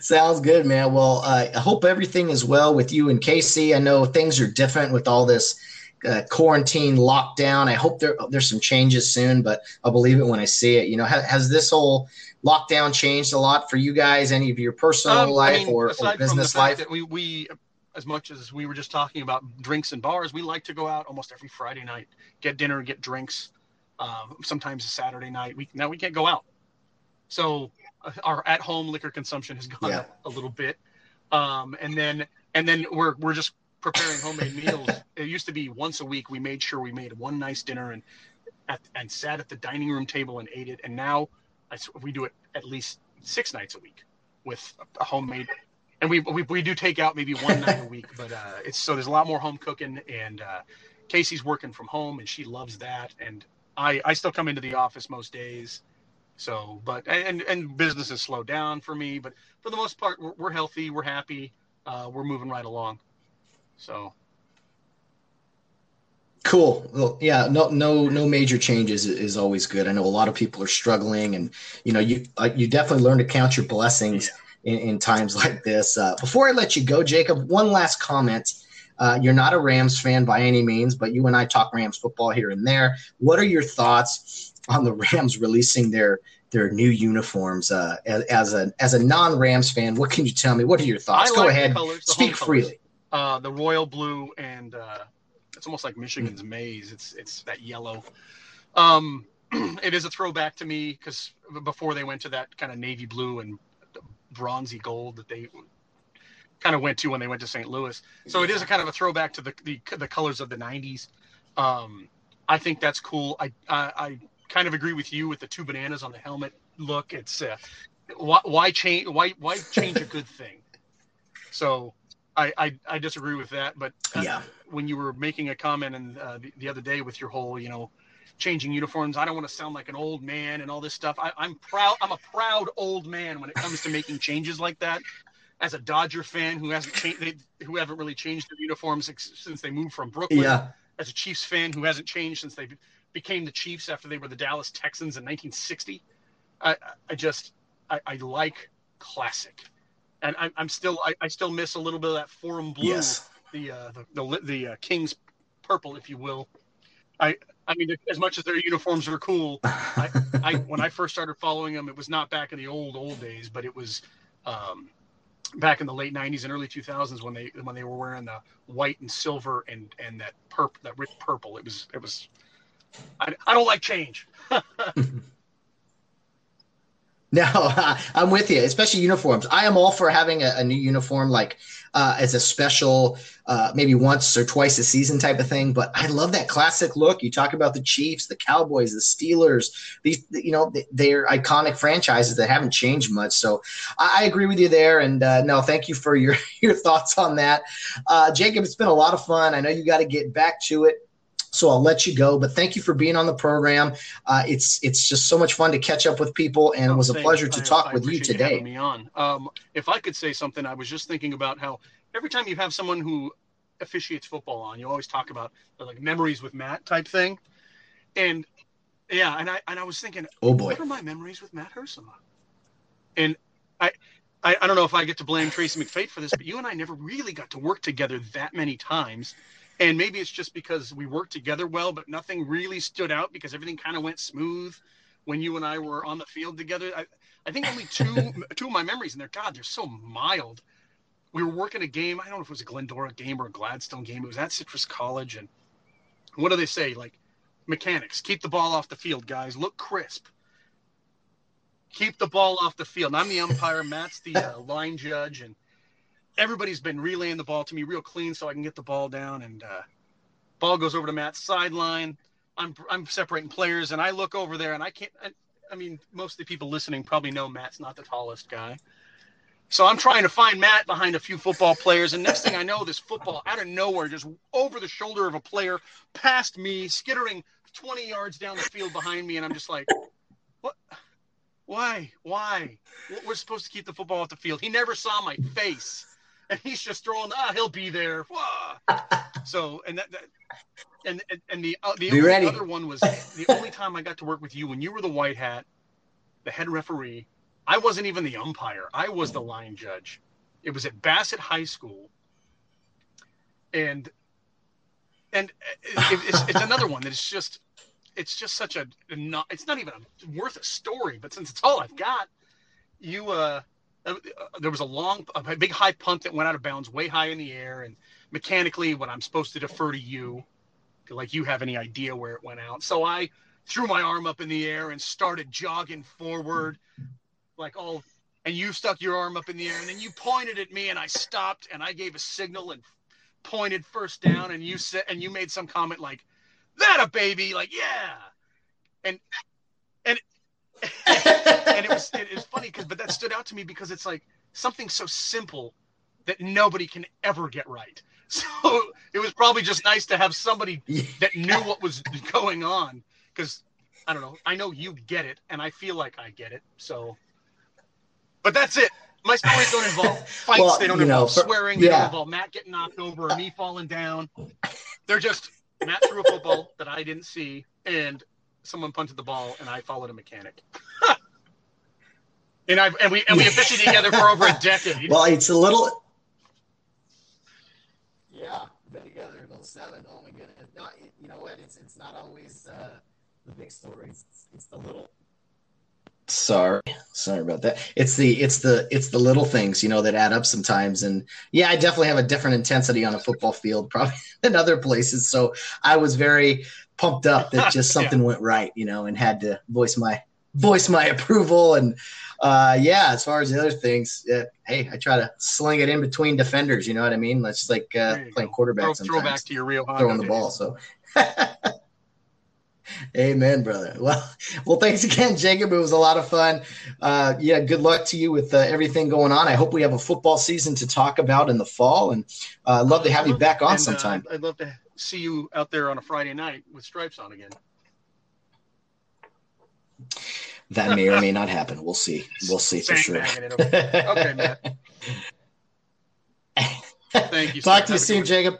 Sounds good, man. Well, uh, I hope everything is well with you and Casey. I know things are different with all this uh, quarantine lockdown. I hope there there's some changes soon, but I'll believe it when I see it. You know, has, has this whole lockdown changed a lot for you guys? Any of your personal Um, I life mean, or, or business from the fact life? We, we, as much as we were just talking about drinks and bars, we like to go out almost every Friday night, get dinner, get drinks. Um, sometimes a Saturday night. We now we can't go out, so uh, our at-home liquor consumption has gone Yeah. up a little bit. Um, and then and then we're we're just preparing homemade meals. It used to be once a week. We made sure we made one nice dinner and at, and sat at the dining room table and ate it. And now I we do it at least six nights a week with a homemade. And we, we, we do take out maybe one night a week, but uh, it's so there's a lot more home cooking. And uh, Casey's working from home, and she loves that. And I I still come into the office most days. So, but and and business has slowed down for me, but for the most part, we're, we're healthy, we're happy, uh, we're moving right along. So Cool. Well, yeah, no, no, no major changes is, always good. I know a lot of people are struggling, and you know, you uh, you definitely learn to count your blessings in, in times like this. Uh, before I let you go, Jacob, one last comment. Uh, you're not a Rams fan by any means, but you and I talk Rams football here and there. What are your thoughts on the Rams releasing their their new uniforms? Uh, as, as a as a non Rams fan, what can you tell me? What are your thoughts? I Go like ahead, colors, speak freely. colors. Uh, the royal blue and uh, it's almost like Michigan's maize. It's it's that yellow. Um, it is a throwback to me because before they went to that kind of navy blue and bronzy gold that they kind of went to when they went to St. Louis. So it is a kind of a throwback to the the, the colors of the '90s. Um, I think that's cool. I I, I kind of agree with you with the two bananas on the helmet look. It's uh, why, why change why why change a good thing? So I, I, I disagree with that. But uh, yeah, when you were making a comment and uh, the, the, other day with your whole you know changing uniforms, I don't want to sound like an old man and all this stuff. I, I'm proud. I'm a proud old man when it comes to making changes like that. As a Dodger fan who hasn't changed, who haven't really changed their uniforms since they moved from Brooklyn. Yeah. As a Chiefs fan who hasn't changed since they became the Chiefs after they were the Dallas Texans in 1960. I, I just I, I like classic, and I, am still I, I, still miss a little bit of that forum blue, yes. the uh, the the, the uh, King's purple, if you will. I I mean, as much as their uniforms are cool, I, I when I first started following them, it was not back in the old old days, but it was. Um, back in the late 90s and early 2000s when they when they were wearing the white and silver and and that purple that rich purple it was it was I, I don't like change. No, I'm with you, especially uniforms. I am all for having a, a new uniform, like uh, as a special, uh, maybe once or twice a season type of thing. But I love that classic look. You talk about the Chiefs, the Cowboys, the Steelers. These, you know, they're iconic franchises that haven't changed much. So I, agree with you there. And uh, no, thank you for your your thoughts on that, uh, Jacob. It's been a lot of fun. I know you got to get back to it. So I'll let you go, but thank you for being on the program. Uh, it's it's just so much fun to catch up with people, and it was a pleasure to talk I, with you today. You me on. Um, if I could say something, I was just thinking about how every time you have someone who officiates football on, you always talk about like memories with Matt type thing, and yeah, and I and I was thinking, oh boy, what are my memories with Matt Hersema? And I, I I don't know if I get to blame Tracy McFate for this, but you and I never really got to work together that many times and maybe it's just because we worked together well, but nothing really stood out because everything kind of went smooth when you and I were on the field together. I, I think only two two of my memories, and they're God, they're so mild. We were working a game. I don't know if it was a Glendora game or a Gladstone game. It was at Citrus College, and what do they say? Like mechanics, keep the ball off the field, guys. Look crisp. Keep the ball off the field. I'm the umpire. Matt's the uh, line judge, and everybody's been relaying the ball to me real clean so I can get the ball down. And uh, ball goes over to Matt's sideline. I'm I'm separating players, and I look over there, and I can't. I, I mean, most of the people listening probably know Matt's not the tallest guy. So I'm trying to find Matt behind a few football players, and next thing I know, this football out of nowhere, just over the shoulder of a player, past me, skittering 20 yards down the field behind me, and I'm just like, what? Why? Why? We're supposed to keep the football off the field. He never saw my face and he's just throwing. Ah, he'll be there. so and that, that and and, and the uh, the only ready. other one was the only time I got to work with you when you were the white hat, the head referee. I wasn't even the umpire. I was the line judge. It was at Bassett High School, and and it, it's, it's another one that is just it's just such a not it's not even a, worth a story but since it's all i've got you uh, Uh, uh, there was a long, a big high punt that went out of bounds way high in the air. And mechanically, what I'm supposed to defer to you, like you have any idea where it went out. So I threw my arm up in the air and started jogging forward, like all, and you stuck your arm up in the air. And then you pointed at me and I stopped and I gave a signal and pointed first down. And you said, and you made some comment like, that a baby, like, yeah. And, and and it was it is funny because but that stood out to me because it's like something so simple that nobody can ever get right. So it was probably just nice to have somebody that knew what was going on because I don't know. I know you get it, and I feel like I get it. So, but that's it. My stories don't involve fights. Well, they don't involve know, for, swearing. They don't involve Matt getting knocked over or me falling down. They're just Matt threw a football that I didn't see, and someone punted the ball, and I followed a mechanic. and I and we and we officiated together for over a decade. Well, it's a little. Yeah, been together in 07. Oh my goodness! No, you know what? It's it's not always uh, the big stories. It's, it's the little sorry sorry about that it's the it's the it's the little things you know that add up sometimes and yeah i definitely have a different intensity on a football field probably than other places so i was very pumped up that just something yeah. went right, you know, and had to voice my voice my approval. And uh, yeah, as far as the other things, uh, hey, I try to sling it in between defenders. You know what I mean? Let's like uh, playing quarterback. Throw, throw, back to your real throwing the ball. So. Amen, brother. Well, well, thanks again, Jacob. It was a lot of fun. Uh, yeah, good luck to you with uh, everything going on. I hope we have a football season to talk about in the fall, and uh, I'd love to have you back on And, uh, sometime. I'd love to see you out there on a Friday night with stripes on again. That may or may not happen. We'll see. We'll see for sure. Okay, Matt. Thank you. sir. Talk to you Have a soon, good Jacob.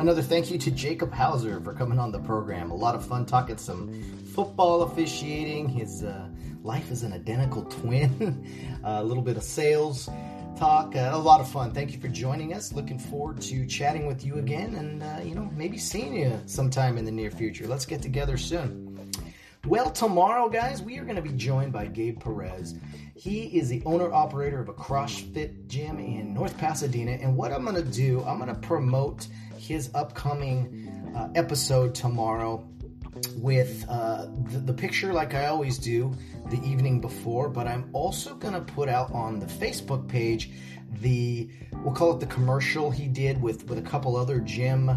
Another thank you to Jacob Hauser for coming on the program. A lot of fun talking some football officiating, his uh, life as an identical twin, a little bit of sales talk, uh, a lot of fun. Thank you for joining us. Looking forward to chatting with you again and, uh, you know, maybe seeing you sometime in the near future. Let's get together soon. Well, tomorrow, guys, we are going to be joined by Gabe Perez. He is the owner operator of a CrossFit gym in North Pasadena. And what I'm going to do, I'm going to promote his upcoming uh, episode tomorrow with uh, the, the picture, like I always do, the evening before. But I'm also going to put out on the Facebook page the, we'll call it the commercial he did with, with a couple other gym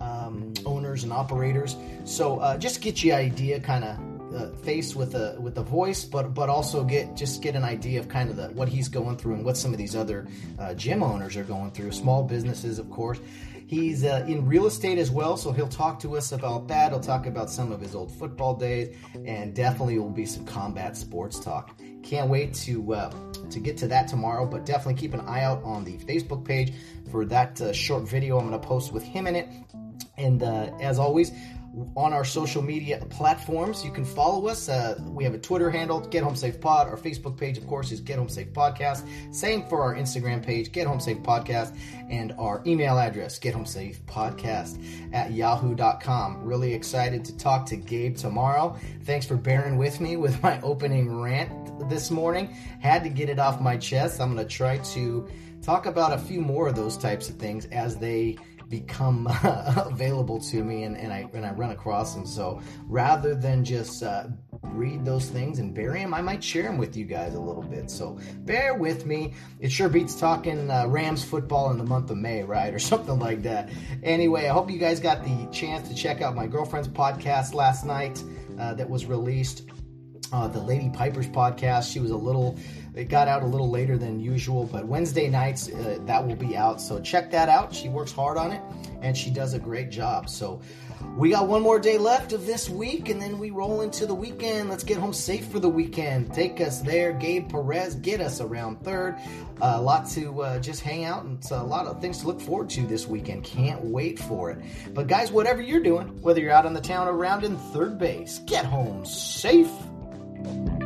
um, owners and operators. So uh, just get you idea, kind of uh, face with a with a voice, but but also get just get an idea of kind of the, what he's going through and what some of these other uh, gym owners are going through. Small businesses, of course. He's uh, in real estate as well, so he'll talk to us about that. He'll talk about some of his old football days, and definitely will be some combat sports talk. Can't wait to uh, to get to that tomorrow, but definitely keep an eye out on the Facebook page for that uh, short video I'm going to post with him in it. And uh, as always, on our social media platforms, you can follow us. Uh, we have a Twitter handle, Get Home Safe Pod. Our Facebook page, of course, is Get Home Safe Podcast. Same for our Instagram page, Get Home Safe Podcast, and our email address, Get Home Safe Podcast at yahoo.com. Really excited to talk to Gabe tomorrow. Thanks for bearing with me with my opening rant this morning. Had to get it off my chest. I'm going to try to talk about a few more of those types of things as they become available to me and, and I and I run across them. So rather than just uh, read those things and bury them, I might share them with you guys a little bit. So bear with me. It sure beats talking uh, Rams football in the month of May, right, or something like that. Anyway, I hope you guys got the chance to check out my girlfriend's podcast last night uh, that was released. Uh, the Lady Pipers podcast. She was a little, it got out a little later than usual, but Wednesday nights uh, that will be out. So check that out. She works hard on it and she does a great job. So we got one more day left of this week and then we roll into the weekend. Let's get home safe for the weekend. Take us there. Gabe Perez, get us around third. Uh, a lot to uh, just hang out and a lot of things to look forward to this weekend. Can't wait for it. But guys, whatever you're doing, whether you're out on the town or around in third base, get home safe Thank you.